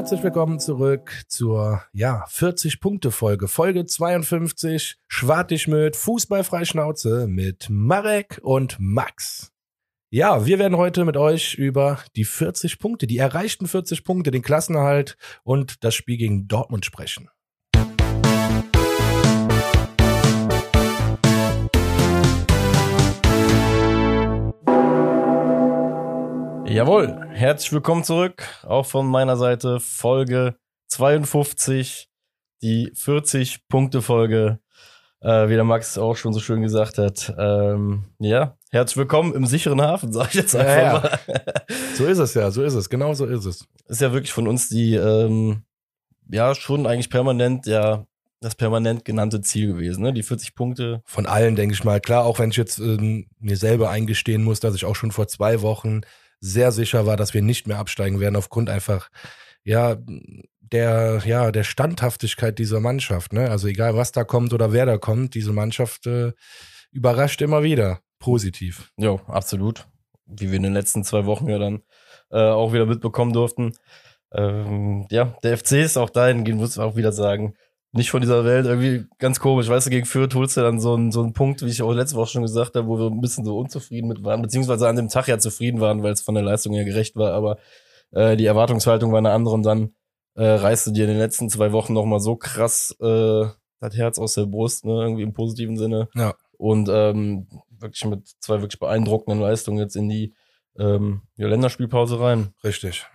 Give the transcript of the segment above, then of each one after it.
herzlich willkommen zurück zur ja 40 Punkte Folge, Folge 52. Schwartig mit Fußballfrei Schnauze mit Marek und Max. Ja, wir werden heute mit euch über die 40 Punkte, die erreichten 40 Punkte, den Klassenerhalt und das Spiel gegen Dortmund sprechen. Jawohl, herzlich willkommen zurück, auch von meiner Seite, Folge 52, die 40-Punkte-Folge, äh, wie der Max auch schon so schön gesagt hat. Ähm, ja, herzlich willkommen im sicheren Hafen, sag ich jetzt einfach Ja, ja. mal. So ist es ja, so ist es, genau so ist es. Ist ja wirklich von uns die, ähm, ja, schon eigentlich permanent, ja, das permanent genannte Ziel gewesen, ne? Die 40 Punkte. Von allen, denke ich mal. Klar, auch wenn ich jetzt ähm, mir selber eingestehen muss, dass ich auch schon vor zwei Wochen sehr sicher war, dass wir nicht mehr absteigen werden, aufgrund einfach, ja, der, ja, der Standhaftigkeit dieser Mannschaft. Ne? Also egal, was da kommt oder wer da kommt, diese Mannschaft äh, überrascht immer wieder. Positiv. Ja, absolut. Wie wir in den letzten zwei Wochen ja dann äh, auch wieder mitbekommen durften. Ähm, ja, der FC ist auch dahingehend, muss ich auch wieder sagen, nicht von dieser Welt, irgendwie ganz komisch. Weißt du, gegen Fürth holst du dann so einen, so einen Punkt, wie ich auch letzte Woche schon gesagt habe, wo wir ein bisschen so unzufrieden mit waren, beziehungsweise an dem Tag ja zufrieden waren, weil es von der Leistung her gerecht war, aber äh, die Erwartungshaltung war eine andere und dann äh, reißt du dir in den letzten zwei Wochen nochmal so krass äh, das Herz aus der Brust, ne, irgendwie im positiven Sinne. Ja. Und ähm, wirklich mit zwei wirklich beeindruckenden Leistungen jetzt in die ähm, ja, Länderspielpause rein. Richtig.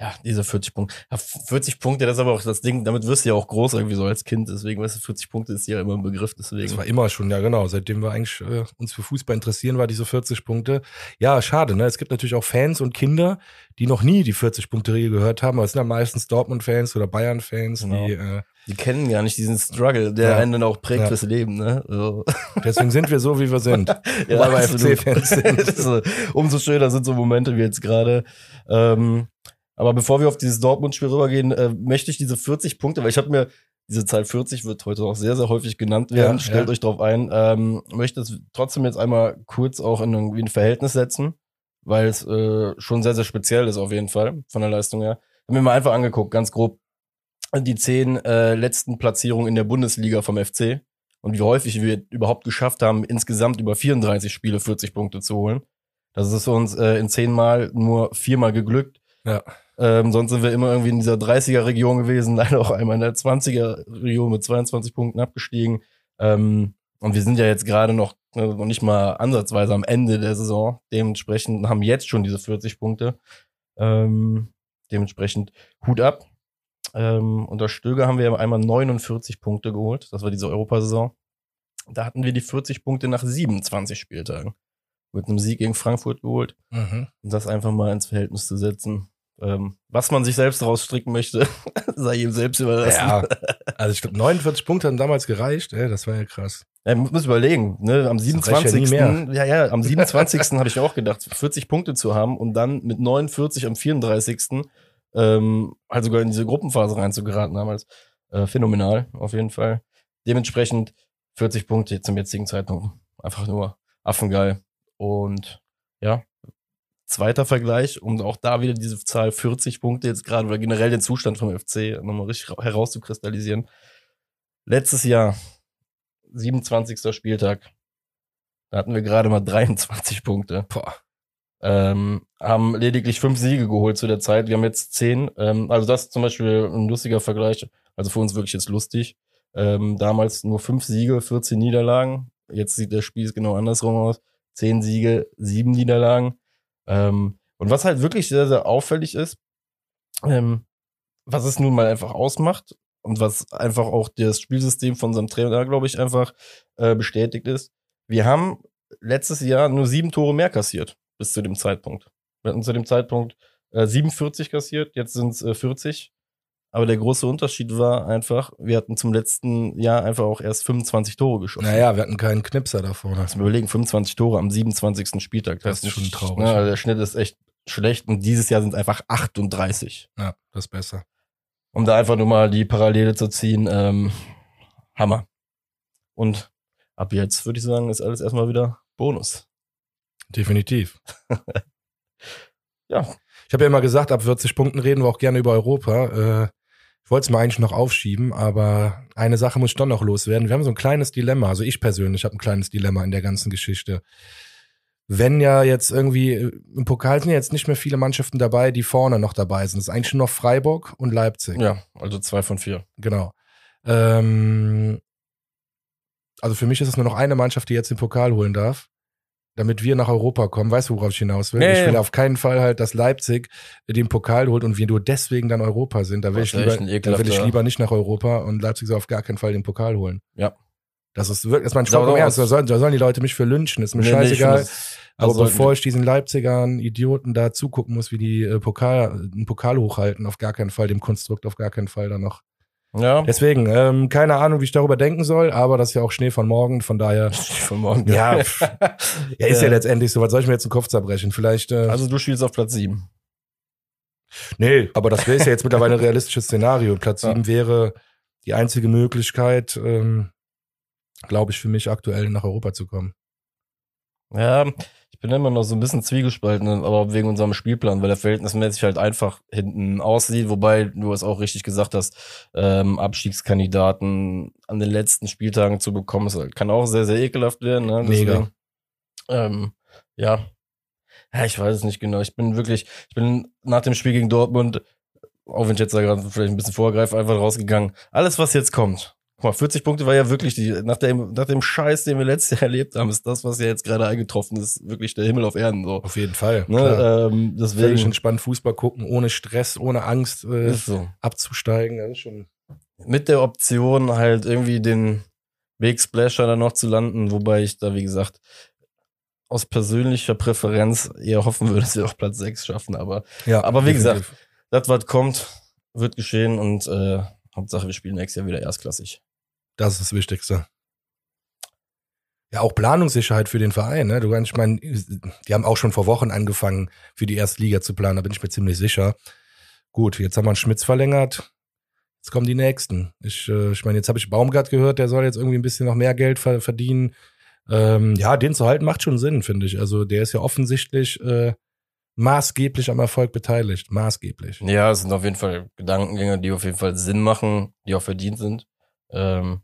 Ja, diese 40 Punkte. Ja, 40 Punkte, das ist aber auch das Ding, damit wirst du ja auch groß irgendwie so als Kind. Deswegen, weißt du, 40 Punkte ist ja immer ein Begriff, deswegen. Das war immer schon, ja genau. Seitdem wir eigentlich äh, uns für Fußball interessieren, war diese 40 Punkte. Ja, schade, ne? Es gibt natürlich auch Fans und Kinder, die noch nie die 40-Punkte-Regel gehört haben. Aber es sind ja meistens Dortmund-Fans oder Bayern-Fans, Genau. die äh, Die kennen gar nicht diesen Struggle, der Ja. einen dann auch prägt Ja. fürs Leben, ne? So. deswegen sind wir so, wie wir sind. Weil wir. FC-Fans sind. so, umso schöner sind so Momente wie jetzt gerade. Ähm, aber bevor wir auf dieses Dortmund-Spiel rübergehen, äh, möchte ich diese 40 Punkte, weil ich habe mir diese Zahl 40 wird heute auch sehr, sehr häufig genannt werden. Ja, Stellt ja. euch drauf ein. Ähm, möchte es trotzdem jetzt einmal kurz auch in irgendwie ein Verhältnis setzen, weil es äh, schon sehr, sehr speziell ist auf jeden Fall von der Leistung her. Hab mir mal einfach angeguckt, ganz grob, die zehn äh, letzten Platzierungen in der Bundesliga vom FC und wie häufig wir überhaupt geschafft haben, insgesamt über 34 Spiele 40 Punkte zu holen. Das ist uns äh, in zehn Mal nur viermal geglückt. Ja. Ähm, sonst sind wir immer irgendwie in dieser 30er-Region gewesen, leider auch einmal in der 20er-Region mit 22 Punkten abgestiegen. Ähm, und wir sind ja jetzt gerade noch, äh, noch nicht mal ansatzweise am Ende der Saison. Dementsprechend haben jetzt schon diese 40 Punkte. Ähm, dementsprechend Hut ab. Ähm, unter Stöger haben wir einmal 49 Punkte geholt. Das war diese Europasaison. Da hatten wir die 40 Punkte nach 27 Spieltagen. Mit einem Sieg gegen Frankfurt geholt. Mhm. Und das einfach mal ins Verhältnis zu setzen. Ähm, was man sich selbst daraus stricken möchte, sei ihm selbst überlassen. Ja, also ich glaube, 49 Punkte haben damals gereicht. Ey, das war ja krass. Ja, man muss überlegen, ne, am reicht ja 27. nie Ja, mehr. ja, am 27. habe ich auch gedacht, 40 Punkte zu haben und dann mit 49 am 34. Ähm, halt sogar in diese Gruppenphase reinzugeraten damals. Äh, phänomenal, auf jeden Fall. Dementsprechend 40 Punkte zum jetzigen Zeitpunkt. Einfach nur affengeil. Und ja, zweiter Vergleich, um auch da wieder diese Zahl 40 Punkte jetzt gerade oder generell den Zustand vom FC nochmal richtig herauszukristallisieren. Letztes Jahr 27. Spieltag. Da hatten wir gerade mal 23 Punkte. Boah. Ähm, haben lediglich fünf Siege geholt zu der Zeit. Wir haben jetzt zehn. Ähm, also das ist zum Beispiel ein lustiger Vergleich. Also für uns wirklich jetzt lustig. Ähm, damals nur fünf Siege, 14 Niederlagen. Jetzt sieht das Spiel genau andersrum aus. Zehn Siege, sieben Niederlagen. Ähm, und was halt wirklich sehr, sehr auffällig ist, ähm, was es nun mal einfach ausmacht und was einfach auch das Spielsystem von unserem Trainer, glaube ich, einfach äh, bestätigt ist. Wir haben letztes Jahr nur sieben Tore mehr kassiert bis zu dem Zeitpunkt. Wir hatten zu dem Zeitpunkt äh, 47 kassiert, jetzt sind es äh, 40. Aber der große Unterschied war einfach, wir hatten zum letzten Jahr einfach auch erst 25 Tore geschossen. Naja, wir hatten keinen Knipser da vorne. Lass mal überlegen, 25 Tore am 27. Spieltag. Das ist schon traurig. Also der Schnitt ist echt schlecht und dieses Jahr sind es einfach 38. Ja, das ist besser. Um da einfach nur mal die Parallele zu ziehen, ähm, Hammer. Und ab jetzt würde ich sagen, ist alles erstmal wieder Bonus. Definitiv. Ja. Ich habe ja immer gesagt, ab 40 Punkten reden wir auch gerne über Europa. Äh, wollte es mal eigentlich noch aufschieben, aber eine Sache muss ich doch noch loswerden. Wir haben so ein kleines Dilemma. Also ich persönlich habe ein kleines Dilemma in der ganzen Geschichte. Wenn ja jetzt irgendwie, äh, im Pokal sind ja jetzt nicht mehr viele Mannschaften dabei, die vorne noch dabei sind. Es ist eigentlich nur noch Freiburg und Leipzig. Ja, also zwei von vier. Genau. Ähm, also für mich ist es nur noch eine Mannschaft, die jetzt den Pokal holen darf damit wir nach Europa kommen. Weißt du, worauf ich hinaus will? Nee, ich will auf keinen Fall halt, dass Leipzig den Pokal holt und wir nur deswegen dann Europa sind. Da will, ich lieber, da will ich lieber nicht nach Europa und Leipzig soll auf gar keinen Fall den Pokal holen. Ja. Das ist wirklich, das ist mein Spaß Ernst. Da sollen, da sollen die Leute mich für lynchen, ist mir nee, scheißegal. Nee, aber bevor ich diesen Leipzigern Idioten da zugucken muss, wie die äh, Pokal, einen Pokal hochhalten, auf gar keinen Fall, dem Konstrukt auf gar keinen Fall dann noch ja. Deswegen, ähm, keine Ahnung, wie ich darüber denken soll, aber das ist ja auch Schnee von morgen, von daher. Schnee von morgen. Ja, ja ist ja. ja letztendlich so. Was soll ich mir jetzt den Kopf zerbrechen? Vielleicht. Äh, also du spielst auf Platz sieben. Nee, aber das wäre ja jetzt mittlerweile ein realistisches Szenario. Platz sieben ja. wäre die einzige Möglichkeit, ähm, glaube ich, für mich aktuell nach Europa zu kommen. Ja, bin immer noch so ein bisschen zwiegespalten, aber wegen unserem Spielplan, weil der verhältnismäßig halt einfach hinten aussieht, wobei du es auch richtig gesagt hast, ähm, Abstiegskandidaten an den letzten Spieltagen zu bekommen, das kann auch sehr, sehr ekelhaft werden. Ne? Deswegen, Mega. Ähm, ja. Ja, ich weiß es nicht genau. Ich bin wirklich, ich bin nach dem Spiel gegen Dortmund, auch wenn ich jetzt da gerade vielleicht ein bisschen vorgreife, einfach rausgegangen. Alles, was jetzt kommt, Guck mal, 40 Punkte war ja wirklich die, nach dem, nach dem Scheiß, den wir letztes Jahr erlebt haben, ist das, was ja jetzt gerade eingetroffen ist, wirklich der Himmel auf Erden, so. Auf jeden Fall. Ne, ähm, deswegen. Völlig entspannt Fußball gucken, ohne Stress, ohne Angst, äh, so. abzusteigen, das ist schon. Mit der Option halt irgendwie den Weg Splasher dann noch zu landen, wobei ich da, wie gesagt, aus persönlicher Präferenz eher hoffen würde, dass wir auch Platz 6 schaffen, aber, ja, aber wie definitiv. gesagt, das, was kommt, wird geschehen und, äh, Hauptsache, wir spielen nächstes Jahr wieder erstklassig. Das ist das Wichtigste. Ja, auch Planungssicherheit für den Verein. Ne? Du ich meine, die haben auch schon vor Wochen angefangen, für die erste Liga zu planen, da bin ich mir ziemlich sicher. Gut, jetzt haben wir einen Schmitz verlängert. Jetzt kommen die nächsten. Ich, äh, ich meine, jetzt habe ich Baumgart gehört, der soll jetzt irgendwie ein bisschen noch mehr Geld verdienen. Ähm, ja, den zu halten macht schon Sinn, finde ich. Also der ist ja offensichtlich äh, maßgeblich am Erfolg beteiligt. Maßgeblich. Ja, es sind auf jeden Fall Gedankengänge, die auf jeden Fall Sinn machen, die auch verdient sind. Ähm,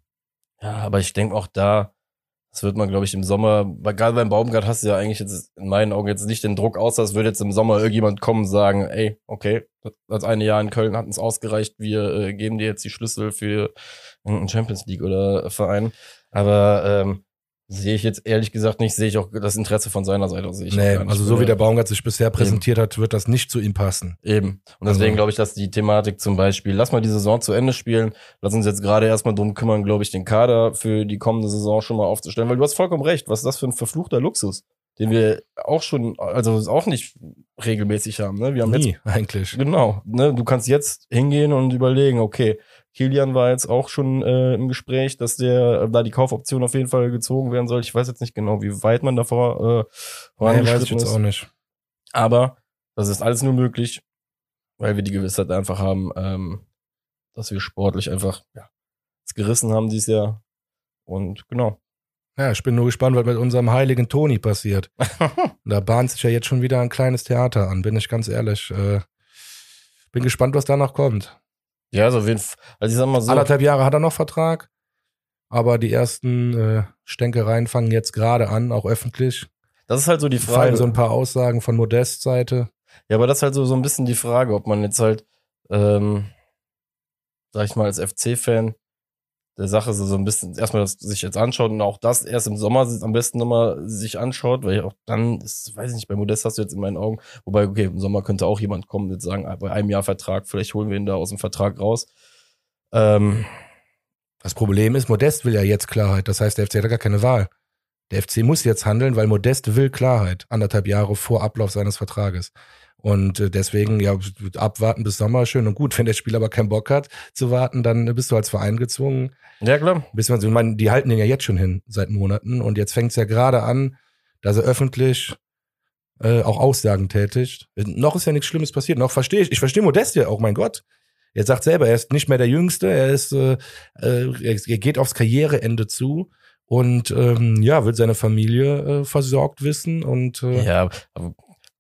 ja, aber ich denke auch da, das wird man, glaube ich, im Sommer, gerade beim Baumgart hast du ja eigentlich jetzt in meinen Augen jetzt nicht den Druck aus, als würde jetzt im Sommer irgendjemand kommen und sagen, ey, okay, das eine Jahr in Köln hat uns ausgereicht, wir äh, geben dir jetzt die Schlüssel für einen Champions League oder Verein. Aber ähm, Sehe ich jetzt ehrlich gesagt nicht, sehe ich auch das Interesse von seiner Seite. Sehe ich nee, also so wie der Baumgart sich bisher präsentiert Eben. hat, wird das nicht zu ihm passen. Eben. Und deswegen also. glaube ich, dass die Thematik zum Beispiel, lass mal die Saison zu Ende spielen, lass uns jetzt gerade erstmal drum kümmern, glaube ich, den Kader für die kommende Saison schon mal aufzustellen, weil du hast vollkommen recht, was ist das für ein verfluchter Luxus, den wir auch schon, also auch nicht regelmäßig haben. Ne? Wir haben Nie, jetzt, eigentlich. Genau. Ne? Du kannst jetzt hingehen und überlegen, okay, Kilian war jetzt auch schon äh, im Gespräch, dass der äh, da die Kaufoption auf jeden Fall gezogen werden soll. Ich weiß jetzt nicht genau, wie weit man davor äh, vorangeschritten nee, weiß ich jetzt ist. auch nicht. Aber das ist alles nur möglich, weil wir die Gewissheit einfach haben, ähm, dass wir sportlich einfach ja, es gerissen haben dieses Jahr. Und genau. Ja, ich bin nur gespannt, was mit unserem heiligen Toni passiert. da bahnt sich ja jetzt schon wieder ein kleines Theater an, bin ich ganz ehrlich. Äh, bin gespannt, was da noch kommt. Ja, also, Fall, also ich sag mal so. Anderthalb Jahre hat er noch Vertrag, aber die ersten äh, Stänkereien fangen jetzt gerade an, auch öffentlich. Das ist halt so die Frage. Fallen so ein paar Aussagen von Modest Seite. Ja, aber das ist halt so, so ein bisschen die Frage, ob man jetzt halt, ähm, sag ich mal, als FC-Fan der Sache so, so ein bisschen erstmal das sich jetzt anschaut und auch das erst im Sommer am besten nochmal sich anschaut, weil auch dann ist, weiß ich nicht, bei Modest hast du jetzt in meinen Augen, wobei, okay, im Sommer könnte auch jemand kommen und sagen, bei einem Jahr Vertrag, vielleicht holen wir ihn da aus dem Vertrag raus. Ähm, das Problem ist, Modest will ja jetzt Klarheit. Das heißt, der FC hat gar keine Wahl. Der FC muss jetzt handeln, weil Modest will Klarheit. Anderthalb Jahre vor Ablauf seines Vertrages. Und äh, deswegen, ja, abwarten bis Sommer, schön und gut. Wenn der Spieler aber keinen Bock hat zu warten, dann bist du als Verein gezwungen. Ja, klar. Bis man ich meine, die halten den ja jetzt schon hin seit Monaten. Und jetzt fängt es ja gerade an, dass er öffentlich äh, auch Aussagen tätigt. Noch ist ja nichts Schlimmes passiert. Noch verstehe ich, ich verstehe Modest ja auch, mein Gott. Er sagt selber, er ist nicht mehr der Jüngste, er ist, äh, äh er geht aufs Karriereende zu und ähm, ja, will seine Familie äh, versorgt wissen und äh, ja, aber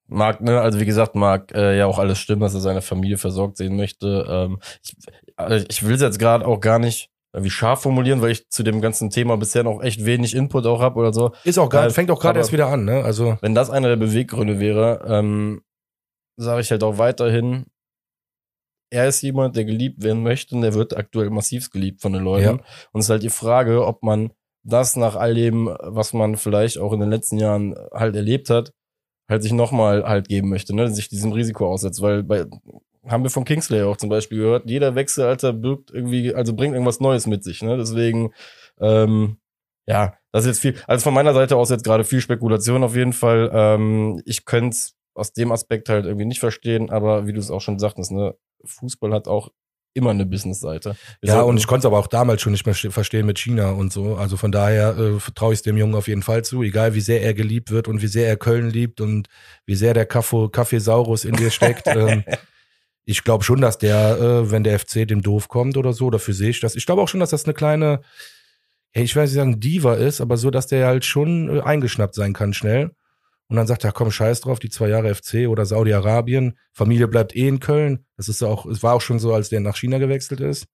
mag, ne, also wie gesagt, mag äh, ja auch alles stimmen, dass er seine Familie versorgt sehen möchte. Ähm, ich also ich will es jetzt gerade auch gar nicht wie scharf formulieren, weil ich zu dem ganzen Thema bisher noch echt wenig Input auch habe oder so. Ist auch gerade, fängt auch gerade erst wieder an, ne? Also wenn das einer der Beweggründe wäre, ähm, sage ich halt auch weiterhin, er ist jemand, der geliebt werden möchte und der wird aktuell massiv geliebt von den Leuten. Ja. Und es ist halt die Frage, ob man das nach all dem, was man vielleicht auch in den letzten Jahren halt erlebt hat, halt sich nochmal halt geben möchte, ne, sich diesem Risiko aussetzt, weil bei, haben wir von Kingsley auch zum Beispiel gehört, jeder Wechsel, Alter, birgt irgendwie, also bringt irgendwas Neues mit sich, ne, deswegen, ähm, ja, das ist jetzt viel, also von meiner Seite aus jetzt gerade viel Spekulation auf jeden Fall, ähm, ich könnte aus dem Aspekt halt irgendwie nicht verstehen, aber wie du es auch schon sagtest, ne, Fußball hat auch immer eine Business-Seite. Ja, und ich konnte es aber auch damals schon nicht mehr verstehen mit China und so. Also von daher äh, vertraue ich es dem Jungen auf jeden Fall zu, egal wie sehr er geliebt wird und wie sehr er Köln liebt und wie sehr der Kaffeesaurus in dir steckt. ähm, ich glaube schon, dass der, äh, wenn der FC dem doof kommt oder so, dafür sehe ich das. Ich glaube auch schon, dass das eine kleine, ich weiß nicht sagen Diva ist, aber so, dass der halt schon äh, eingeschnappt sein kann schnell. Und dann sagt er, komm, scheiß drauf, die zwei Jahre FC oder Saudi-Arabien. Familie bleibt eh in Köln. Das ist auch, es war auch schon so, als der nach China gewechselt ist.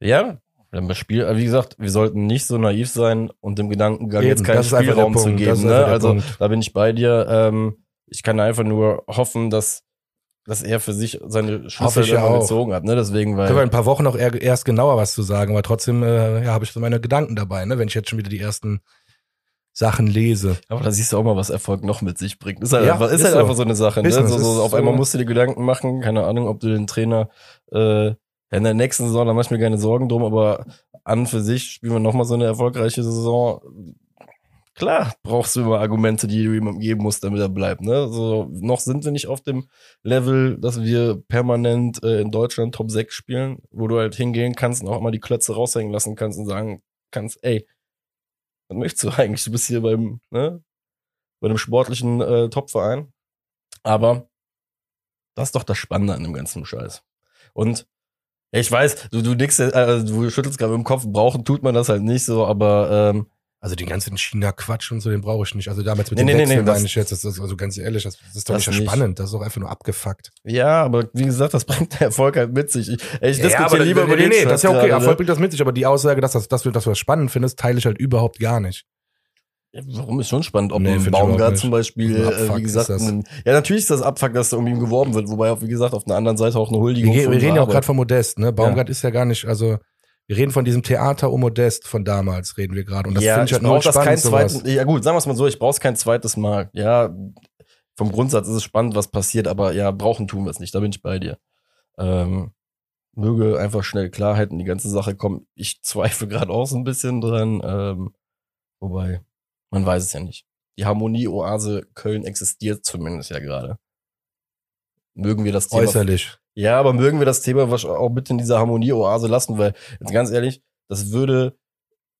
Ja, das Spiel, wie gesagt, wir sollten nicht so naiv sein und dem Gedankengang Eben, jetzt keinen Spielraum zu geben. Ne? Also Punkt. da bin ich bei dir. Ähm, ich kann einfach nur hoffen, dass dass er für sich seine Schlüssel ja gezogen hat, ne? Deswegen, weil. Können wir in ein paar Wochen noch erst genauer was zu sagen, aber trotzdem äh, ja, habe ich so meine Gedanken dabei, ne? Wenn ich jetzt schon wieder die ersten Sachen lese. Aber da siehst du auch mal, was Erfolg noch mit sich bringt. Ist halt, ja, einfach, ist, ist halt so. einfach so eine Sache. Ne? So, so, auf einmal musst du dir Gedanken machen, keine Ahnung, ob du den Trainer äh, in der nächsten Saison, da mach ich mir keine Sorgen drum, aber an für sich spielen wir nochmal so eine erfolgreiche Saison. Klar, brauchst du immer Argumente, die du ihm geben musst, damit er bleibt. Ne? So, noch sind wir nicht auf dem Level, dass wir permanent äh, in Deutschland Top 6 spielen, wo du halt hingehen kannst und auch mal die Klötze raushängen lassen kannst und sagen kannst, ey, was möchtest du eigentlich? Du bist hier beim, ne, bei einem sportlichen äh, Topverein. Aber das ist doch das Spannende an dem ganzen Scheiß. Und ich weiß, du, du nix, äh, du schüttelst gerade im Kopf, brauchen tut man das halt nicht so, aber ähm, also den ganzen China-Quatsch und so, den brauche ich nicht. Also damals mit nee, dem nee, Wechsel nee, meine ich jetzt, das ist, also ganz ehrlich, das, das ist doch nicht so spannend, das ist doch einfach nur abgefuckt. Ja, aber wie gesagt, das bringt der Erfolg halt mit sich. Ich, ich ja, diskutiere aber, lieber nee, über nee, den Nee, das ist ja okay, Erfolg bringt das mit sich, aber die Aussage, dass, das, dass, du, dass du das spannend findest, teile ich halt überhaupt gar nicht. Ja, warum ist schon spannend, ob nee, ein Baumgart zum Beispiel, äh, wie gesagt, ein, ja natürlich ist das Abfuck, dass da um ihn geworben wird, wobei auch wie gesagt auf der anderen Seite auch eine Huldigung. Wir, wir reden ja auch gerade von Modest, ne? Baumgart ja. ist ja gar nicht, also wir reden von diesem Theater um Modest von damals, reden wir gerade. Und das ja, finde ich halt nur spannend. Kein zweites, ja gut, sagen wir es mal so, ich brauche es kein zweites Mal. Ja, vom Grundsatz ist es spannend, was passiert, aber ja, brauchen tun wir es nicht, da bin ich bei dir. Ähm, möge einfach schnell Klarheit in die ganze Sache kommen. Ich zweifle gerade auch so ein bisschen dran, ähm, wobei, man weiß es ja nicht. Die Harmonie-Oase Köln existiert zumindest ja gerade. Mögen wir das Thema. Äußerlich. Ja, aber mögen wir das Thema auch bitte in dieser Harmonie-Oase lassen, weil, jetzt ganz ehrlich, das würde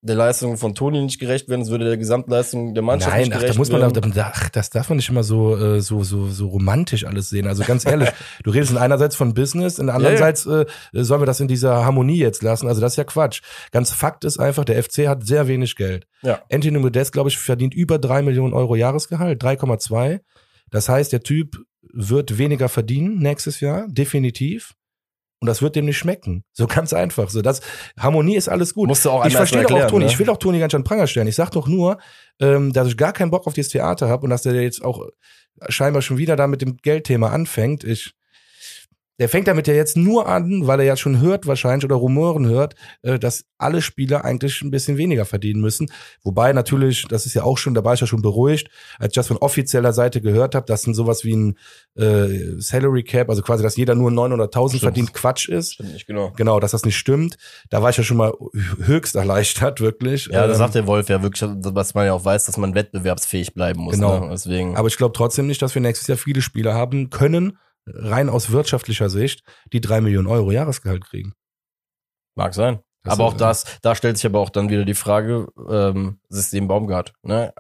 der Leistung von Toni nicht gerecht werden, es würde der Gesamtleistung der Mannschaft Nein, nicht gerecht ach, da muss man, werden. Ach, das darf man nicht immer so, äh, so, so, so romantisch alles sehen. Also ganz ehrlich, du redest in einerseits von Business, in andererseits ja, ja. Äh, sollen wir das in dieser Harmonie jetzt lassen. Also das ist ja Quatsch. Ganz Fakt ist einfach, der FC hat sehr wenig Geld. Ja. Anthony Modest, glaube ich, verdient über drei Millionen Euro Jahresgehalt, 3,2. Das heißt, der Typ wird weniger verdienen nächstes Jahr, definitiv. Und das wird dem nicht schmecken. So ganz einfach. So, das Harmonie ist alles gut. Musst du auch ich verstehe doch auch Toni. Ne? Ich will auch Toni ganz schön Pranger stellen. Ich sag doch nur, ähm, dass ich gar keinen Bock auf dieses Theater habe und dass der jetzt auch scheinbar schon wieder da mit dem Geldthema anfängt. Ich der fängt damit ja jetzt nur an, weil er ja schon hört wahrscheinlich oder Rumoren hört, äh, dass alle Spieler eigentlich ein bisschen weniger verdienen müssen. Wobei natürlich, das ist ja auch schon, da war ich ja schon beruhigt, als ich das von offizieller Seite gehört habe, dass ein sowas wie ein äh, Salary Cap, also quasi, dass jeder nur 900.000 verdient, Quatsch ist. Stimmt nicht, genau. Genau, dass das nicht stimmt. Da war ich ja schon mal höchst erleichtert, wirklich. Ja, da ähm, sagt der Wolf ja wirklich, was man ja auch weiß, dass man wettbewerbsfähig bleiben muss. Genau. Ne? Deswegen. Aber ich glaube trotzdem nicht, dass wir nächstes Jahr viele Spieler haben können, rein aus wirtschaftlicher Sicht die drei Millionen Euro Jahresgehalt kriegen. Mag sein. Das aber auch das, da stellt sich aber auch dann wieder die Frage, ähm, System Baumgart. Ne?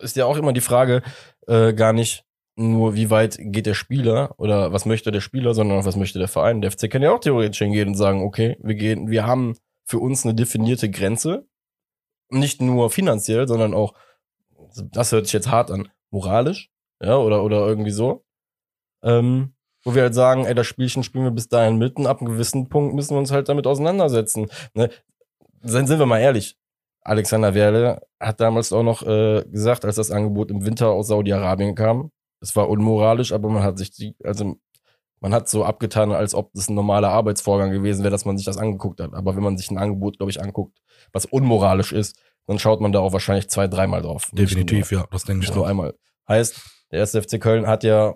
Ist ja auch immer die Frage, äh, gar nicht nur, wie weit geht der Spieler oder was möchte der Spieler, sondern auch was möchte der Verein. Der FC kann ja auch theoretisch hingehen und sagen, okay, wir gehen, wir haben für uns eine definierte Grenze. Nicht nur finanziell, sondern auch, das hört sich jetzt hart an, moralisch ja, oder, oder irgendwie so. Ähm, wo wir halt sagen, ey, das Spielchen spielen wir bis dahin mit und ab einem gewissen Punkt müssen wir uns halt damit auseinandersetzen. Ne? Sind, sind wir mal ehrlich. Alexander Werle hat damals auch noch äh, gesagt, als das Angebot im Winter aus Saudi-Arabien kam, es war unmoralisch, aber man hat sich die, also man hat so abgetan, als ob das ein normaler Arbeitsvorgang gewesen wäre, dass man sich das angeguckt hat. Aber wenn man sich ein Angebot, glaube ich, anguckt, was unmoralisch ist, dann schaut man da auch wahrscheinlich zwei, dreimal drauf. Definitiv, ja, das denke ich nur einmal. Heißt, der erste FC Köln hat ja,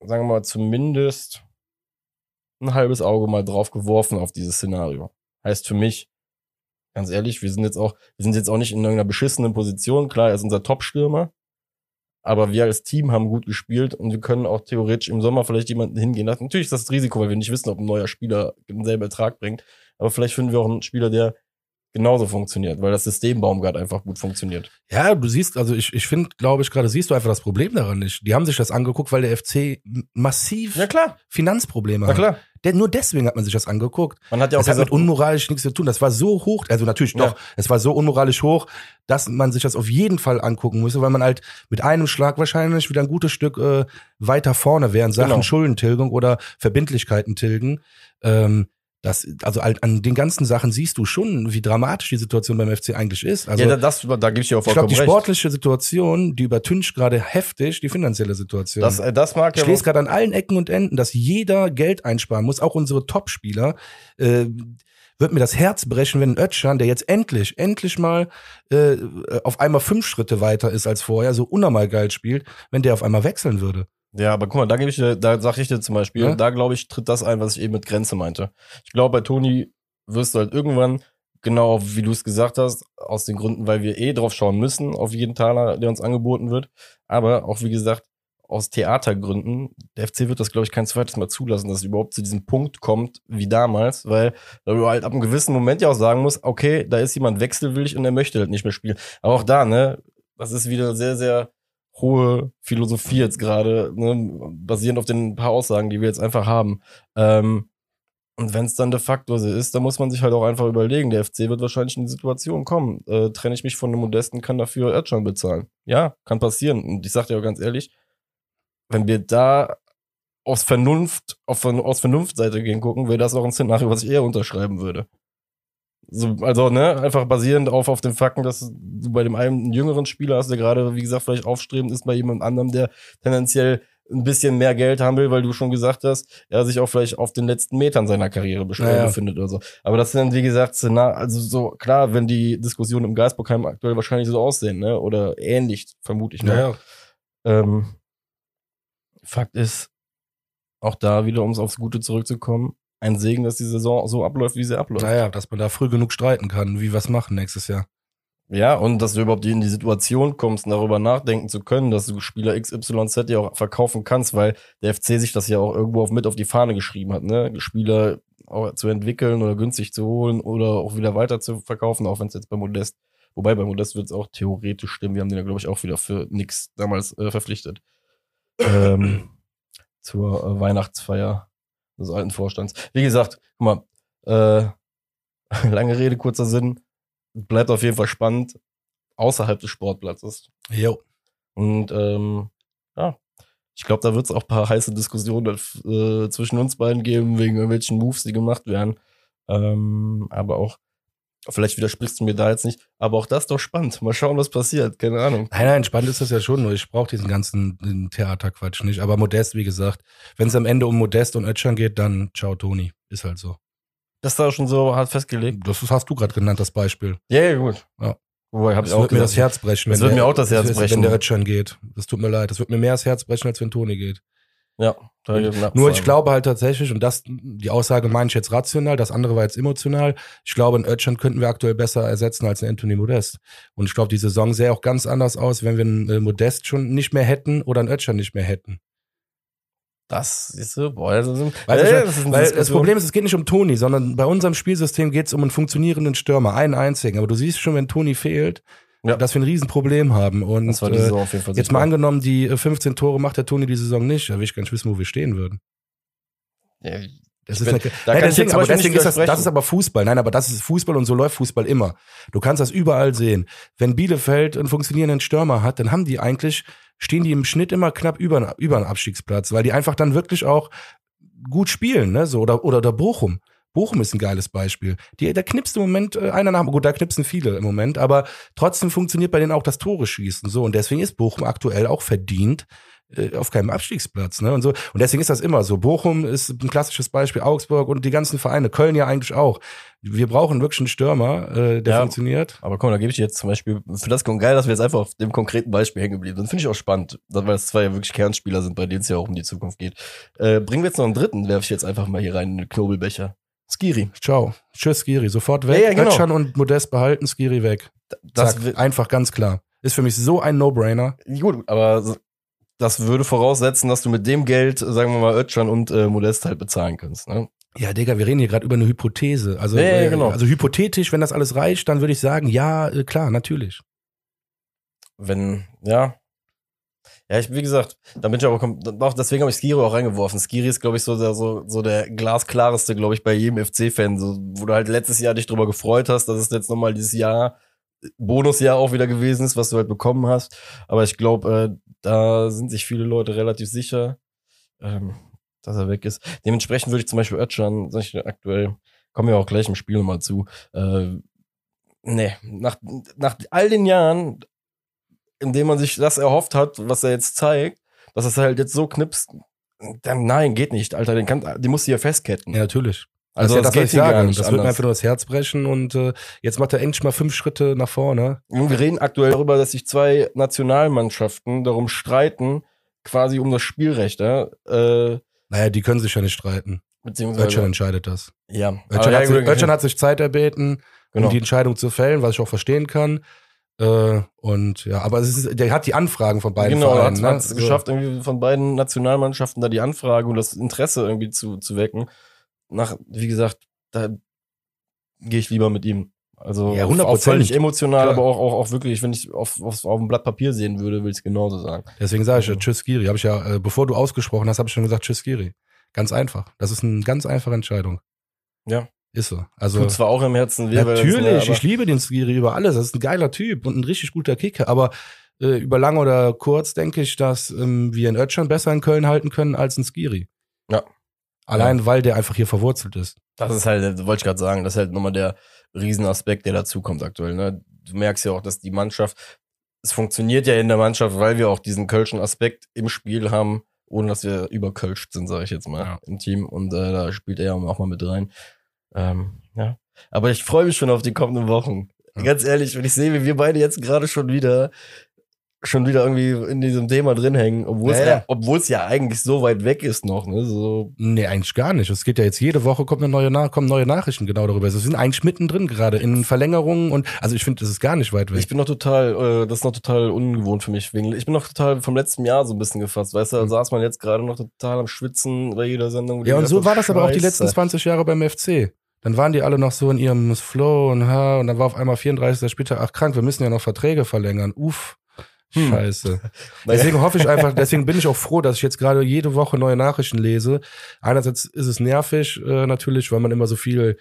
sagen wir mal, zumindest ein halbes Auge mal drauf geworfen auf dieses Szenario. Heißt für mich, ganz ehrlich, wir sind jetzt auch, wir sind jetzt auch nicht in irgendeiner beschissenen Position. Klar, er ist unser Top-Stürmer. Aber wir als Team haben gut gespielt und wir können auch theoretisch im Sommer vielleicht jemanden hingehen lassen. Natürlich ist das das Risiko, weil wir nicht wissen, ob ein neuer Spieler denselben Ertrag bringt. Aber vielleicht finden wir auch einen Spieler, der genauso funktioniert, weil das System Baumgart einfach gut funktioniert. Ja, du siehst, also ich, ich finde, glaube ich, gerade siehst du einfach das Problem daran nicht. Die haben sich das angeguckt, weil der FC massiv klar, Finanzprobleme na hat. klar. Der, nur deswegen hat man sich das angeguckt. Man hat ja auch Das hat mit unmoralisch nichts zu tun. Das war so hoch, also natürlich Ja. doch, es war so unmoralisch hoch, dass man sich das auf jeden Fall angucken müsste, weil man halt mit einem Schlag wahrscheinlich wieder ein gutes Stück äh, weiter vorne wäre in Sachen Genau. Schuldentilgung oder Verbindlichkeiten tilgen. Ähm, das, also an den ganzen Sachen siehst du schon, wie dramatisch die Situation beim FC eigentlich ist. Also ja, das, da gebe ich dir auch ich glaube, vollkommen die sportliche Situation, die übertüncht gerade heftig die finanzielle Situation. Das, äh, das mag Ich ja lese gerade an allen Ecken und Enden, dass jeder Geld einsparen muss, auch unsere Topspieler. Äh, wird mir das Herz brechen, wenn ein Ötschan, der jetzt endlich, endlich mal äh, auf einmal fünf Schritte weiter ist als vorher, so unnormal geil spielt, wenn der auf einmal wechseln würde. Ja, aber guck mal, da gebe ich dir, da sag ich dir zum Beispiel, Ja? da glaube ich, tritt das ein, was ich eben mit Grenze meinte. Ich glaube, bei Toni wirst du halt irgendwann, genau wie du es gesagt hast, aus den Gründen, weil wir eh drauf schauen müssen, auf jeden Taler, der uns angeboten wird. Aber auch, wie gesagt, aus Theatergründen, der FC wird das, glaube ich, kein zweites Mal zulassen, dass es überhaupt zu diesem Punkt kommt, wie damals, weil du halt ab einem gewissen Moment ja auch sagen musst, okay, da ist jemand wechselwillig und er möchte halt nicht mehr spielen. Aber auch da, ne, das ist wieder sehr, sehr hohe Philosophie jetzt gerade, ne, basierend auf den paar Aussagen, die wir jetzt einfach haben. Ähm, und wenn es dann de facto so ist, dann muss man sich halt auch einfach überlegen, der FC wird wahrscheinlich in die Situation kommen. Äh, trenne ich mich von einem Modesten, kann dafür Erdschan bezahlen. Ja, kann passieren. Und ich sag dir auch ganz ehrlich, wenn wir da aus Vernunft, auf, aus Vernunftseite gehen gucken, wäre das auch ein Szenario, was ich eher unterschreiben würde. So, also, ne, einfach basierend auf, auf den Fakten, dass du bei dem einen einen jüngeren Spieler hast, der gerade, wie gesagt, vielleicht aufstrebend ist, bei jemand anderem, der tendenziell ein bisschen mehr Geld haben will, weil du schon gesagt hast, er sich auch vielleicht auf den letzten Metern seiner Karriere Naja. befindet oder so. Aber das sind, wie gesagt, Szenar also so, klar, wenn die Diskussionen im Geistbockheim aktuell wahrscheinlich so aussehen, ne, oder ähnlich, vermute ich, ne. Ähm, Fakt ist, auch da wieder, um es aufs Gute zurückzukommen, ein Segen, dass die Saison so abläuft, wie sie abläuft. Naja, dass man da früh genug streiten kann, wie wir es machen nächstes Jahr. Ja, und dass du überhaupt in die Situation kommst, darüber nachdenken zu können, dass du Spieler XYZ ja auch verkaufen kannst, weil der FC sich das ja auch irgendwo auf, mit auf die Fahne geschrieben hat, ne? Spieler auch zu entwickeln oder günstig zu holen oder auch wieder weiter zu verkaufen, auch wenn es jetzt bei Modest, wobei bei Modest wird es auch theoretisch stimmen, wir haben den ja, glaube ich, auch wieder für nix damals äh, verpflichtet. ähm, zur äh, Weihnachtsfeier des alten Vorstands. Wie gesagt, guck mal, äh, lange Rede, kurzer Sinn, bleibt auf jeden Fall spannend außerhalb des Sportplatzes. Jo. Und ähm, ja, ich glaube, da wird es auch ein paar heiße Diskussionen äh, zwischen uns beiden geben, wegen irgendwelchen Moves, die gemacht werden. Ähm, aber auch, vielleicht widersprichst du mir da jetzt nicht, aber auch das ist doch spannend. Mal schauen, was passiert. Keine Ahnung. Nein, nein, spannend ist das ja schon, nur ich brauche diesen ganzen Theaterquatsch nicht. Aber Modest, wie gesagt, wenn es am Ende um Modest und Ötschan geht, dann ciao Toni. Ist halt so. Das ist da schon so hart festgelegt. Das hast du gerade genannt, das Beispiel. Ja, ja, gut. Ja. Wobei, hab Das ich auch wird mir das. Herz brechen. Das wenn wird der- mir auch das Herz brechen. Wenn der Ötschan geht. Das tut mir leid. Das wird mir mehr das Herz brechen, als wenn Toni geht. Ja. Nur ich glaube halt tatsächlich, und das, die Aussage meine ich jetzt rational, das andere war jetzt emotional. Ich glaube, einen Ötschan könnten wir aktuell besser ersetzen als einen Anthony Modest. Und ich glaube, die Saison sähe auch ganz anders aus, wenn wir einen äh, Modest schon nicht mehr hätten oder einen Ötschan nicht mehr hätten. Das ist so, boah, das ist, Weißt du, Ey, schon? das ist weil das. Problem ist, es geht nicht um Toni, sondern bei unserem Spielsystem geht es um einen funktionierenden Stürmer, einen einzigen. Aber du siehst schon, wenn Toni fehlt, Ja. dass wir ein Riesenproblem haben. Und das war die äh, Saison auf jeden Fall. jetzt mal angenommen, die äh, 15 Tore macht der Toni die Saison nicht. Da will ich gar nicht wissen, wo wir stehen würden. Ja, Das ist bin- eine, da Nein, deswegen, aber deswegen ist das, das ist aber Fußball. Nein, aber das ist Fußball und so läuft Fußball immer. Du kannst das überall sehen. Wenn Bielefeld einen funktionierenden Stürmer hat, dann haben die eigentlich, stehen die im Schnitt immer knapp über, über einen Abstiegsplatz, weil die einfach dann wirklich auch gut spielen, ne? So, oder, oder, oder Bochum. Bochum ist ein geiles Beispiel. Die, da knipst im Moment äh, einer nach, gut, da knipsen viele im Moment, aber trotzdem funktioniert bei denen auch das Tore schießen. So, und deswegen ist Bochum aktuell auch verdient äh, auf keinem Abstiegsplatz, ne? Und so. Und deswegen ist das immer so. Bochum ist ein klassisches Beispiel, Augsburg und die ganzen Vereine, Köln ja eigentlich auch. Wir brauchen wirklich einen Stürmer, äh, der Ja. funktioniert. Aber komm, da gebe ich dir jetzt zum Beispiel, für das geil, dass wir jetzt einfach auf dem konkreten Beispiel hängen geblieben sind. Finde ich auch spannend, weil es zwei ja wirklich Kernspieler sind, bei denen es ja auch um die Zukunft geht. Äh, bringen wir jetzt noch einen dritten, werfe ich jetzt einfach mal hier rein in den Knobelbecher. Skiri. Ciao. Tschüss, Skiri. Sofort weg. Ja, ja, genau. Ötchan und Modest behalten, Skiri weg. Das Zack. Einfach ganz klar. Ist für mich so ein No-Brainer. Gut, aber das würde voraussetzen, dass du mit dem Geld, sagen wir mal, Özcan und äh, Modest halt bezahlen kannst. Ne? Ja, Digga, wir reden hier gerade über eine Hypothese. Also, Ja, ja, äh, genau. also hypothetisch, wenn das alles reicht, dann würde ich sagen, ja, äh, klar, natürlich. Wenn, ja. Ja, ich, wie gesagt, da bin ich aber, auch deswegen habe ich Skiri auch reingeworfen. Skiri ist, glaube ich, so der, so, so der glasklareste, glaube ich, bei jedem FC-Fan, so, wo du halt letztes Jahr dich drüber gefreut hast, dass es jetzt nochmal dieses Jahr, Bonusjahr auch wieder gewesen ist, was du halt bekommen hast. Aber ich glaube, äh, da sind sich viele Leute relativ sicher, ähm, dass er weg ist. Dementsprechend würde ich zum Beispiel dir aktuell, kommen wir auch gleich im Spiel mal zu, äh, nee, nach, nach all den Jahren, in dem man sich das erhofft hat, was er jetzt zeigt, dass es halt jetzt so knipst, dann nein, geht nicht, Alter, den, kann, den musst du ja festketten. Ja, natürlich. also das, das, ja geht das, was ich gar nicht Das wird mir einfach nur das Herz brechen und äh, jetzt macht er endlich mal fünf Schritte nach vorne. Wir reden aktuell darüber, dass sich zwei Nationalmannschaften darum streiten, quasi um das Spielrecht, ja, äh, Naja, die können sich ja nicht streiten. beziehungsweise, Ötchan entscheidet das. ja. Ötchan, Aber ja, hat, sich, hat sich Zeit erbeten, genau. um die Entscheidung zu fällen, was ich auch verstehen kann. Äh, und ja, aber es ist, der hat die Anfragen von beiden genau, Vereinen. hat ne? es So. geschafft, irgendwie von beiden Nationalmannschaften da die Anfrage und das Interesse irgendwie zu, zu wecken. Nach, wie gesagt, da gehe ich lieber mit ihm. Also Ja, auf- 100%. auch völlig emotional, Klar. aber auch, auch, auch wirklich, wenn ich auf, auf, auf dem Blatt Papier sehen würde, will ich es genauso sagen. Deswegen sage ich ja, tschüss Giri. Habe ich ja, äh, bevor du ausgesprochen hast, habe ich schon gesagt, tschüss Giri. Ganz einfach. Das ist eine ganz einfache Entscheidung. Ja. Ist so. Also Tut zwar auch im Herzen weh, natürlich, aber- ich liebe den Skiri über alles. Das ist ein geiler Typ und ein richtig guter Kicker. Aber äh, über lang oder kurz denke ich, dass ähm, wir in Ötchan besser in Köln halten können als ein Skiri. Ja. Allein, weil der einfach hier verwurzelt ist. Das ist halt, wollte ich gerade sagen, das ist halt nochmal der Riesenaspekt, der dazukommt aktuell. Ne? Du merkst ja auch, dass die Mannschaft, es funktioniert ja in der Mannschaft, weil wir auch diesen kölschen Aspekt im Spiel haben, ohne dass wir überkölscht sind, sage ich jetzt mal, Ja. im Team. Und äh, da spielt er auch mal mit rein. Ähm, ja. Aber ich freue mich schon auf die kommenden Wochen. Ganz ehrlich, wenn ich sehe, wie wir beide jetzt gerade schon wieder schon wieder irgendwie in diesem Thema drin hängen, obwohl es Ja, ja. ja eigentlich so weit weg ist noch, ne? So Nee, eigentlich gar nicht. Es geht ja jetzt jede Woche kommt eine neue kommen neue Nachrichten genau darüber. Also, Wir sind eigentlich mittendrin gerade in Verlängerungen und also ich finde, das ist gar nicht weit weg. Ich bin noch total, äh, das ist noch total ungewohnt für mich. Wegen, ich bin noch total vom letzten Jahr so ein bisschen gefasst. Weißt du, da Mhm. saß man jetzt gerade noch total am Schwitzen bei jeder Sendung. Ja, und so war das aber auch die Scheiße. letzten 20 Jahre beim FC. Dann waren die alle noch so in ihrem Flow und ha, und dann war auf einmal 34. später, ach krank, wir müssen ja noch Verträge verlängern. Uff. Hm. Scheiße. Naja. Deswegen hoffe ich einfach, deswegen bin ich auch froh, dass ich jetzt gerade jede Woche neue Nachrichten lese. Einerseits ist es nervig äh, natürlich, weil man immer so viel,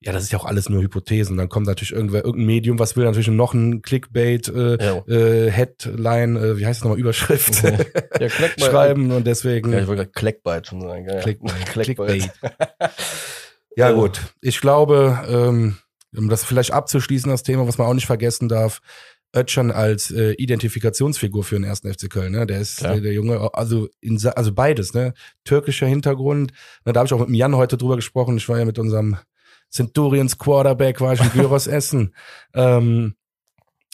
ja, das ist ja auch alles nur Hypothesen. Dann kommt natürlich irgendwer, irgendein Medium, was will natürlich noch ein Clickbait, äh, Ja, äh, Headline, äh, wie heißt es nochmal, Überschrift ja Clickbait. schreiben und deswegen. Ja, ich wollte gerade Clickbait schon sagen. Ja, Clickbait. Clickbait. Ja, gut. Ich glaube, ähm, um das vielleicht abzuschließen, das Thema, was man auch nicht vergessen darf, Özcan als äh, Identifikationsfigur für den ersten FC Köln, ne? Der ist Klar. der, Junge, also in, also beides, ne? Türkischer Hintergrund. Ne, da habe ich auch mit dem Jan heute drüber gesprochen. Ich war ja mit unserem Centurions Quarterback, war ich in Gyros essen. Ähm,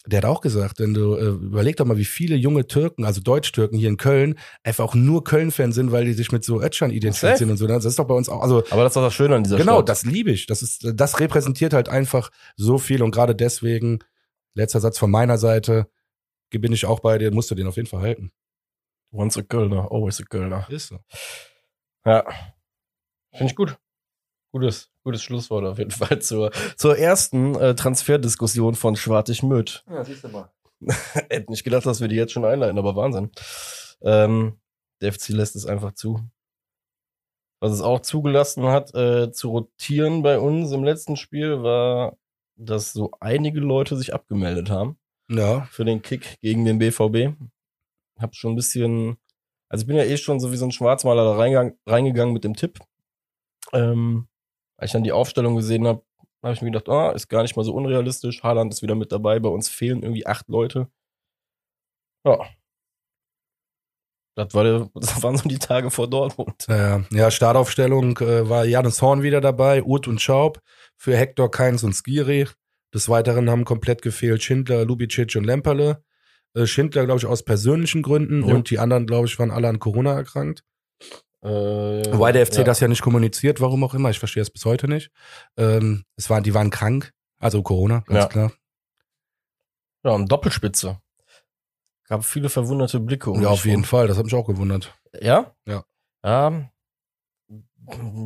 der hat auch gesagt, wenn du äh, überleg doch mal, wie viele junge Türken, also Deutsch-Türken hier in Köln, einfach auch nur Köln-Fan sind, weil die sich mit so Özcan identifizieren und so. ne? Das ist doch bei uns auch, also Aber das ist doch das Schöne an dieser Genau, Stadt. das liebe ich. Das ist, das repräsentiert halt einfach so viel und gerade deswegen, letzter Satz von meiner Seite, bin ich auch bei dir, musst du den auf jeden Fall halten. Once a Kölner, always a Kölner. Ist so. Ja. Finde ich gut. Gutes, gutes Schlusswort auf jeden Fall zur, zur ersten äh, Transferdiskussion von Schwartig Möd. Ja, siehst du mal. Hätte nicht gedacht, dass wir die jetzt schon einleiten, aber Wahnsinn. Ähm, der FC lässt es einfach zu. Was es auch zugelassen hat, äh, zu rotieren bei uns im letzten Spiel, war, dass so einige Leute sich abgemeldet haben Ja. für den Kick gegen den BVB. Hab schon ein bisschen, also ich bin ja eh schon so wie so ein Schwarzmaler da reingegangen, reingegangen mit dem Tipp. Ähm, als ich dann die Aufstellung gesehen habe, habe ich mir gedacht, ah, ist gar nicht mal so unrealistisch. Haaland ist wieder mit dabei. Bei uns fehlen irgendwie acht Leute. Ja. Das, war der, das waren so die Tage vor Dortmund. Ja, ja Startaufstellung äh, war Janis Horn wieder dabei, Uth und Schaub für Hector, Keins und Skiri. Des Weiteren haben komplett gefehlt Schindler, Lubicic und Lemperle. Äh, Schindler, glaube ich, aus persönlichen Gründen Ja. und die anderen, glaube ich, waren alle an Corona erkrankt. Äh, Wobei der FC ja. das ja nicht kommuniziert, warum auch immer. Ich verstehe es bis heute nicht. Ähm, es waren, die waren krank, also Corona, ganz Ja. klar. Ja, und Doppelspitze. Gab viele verwunderte Blicke. um ja, auf jeden rum. Fall. Das hat mich auch gewundert. Ja? Ja. Ja,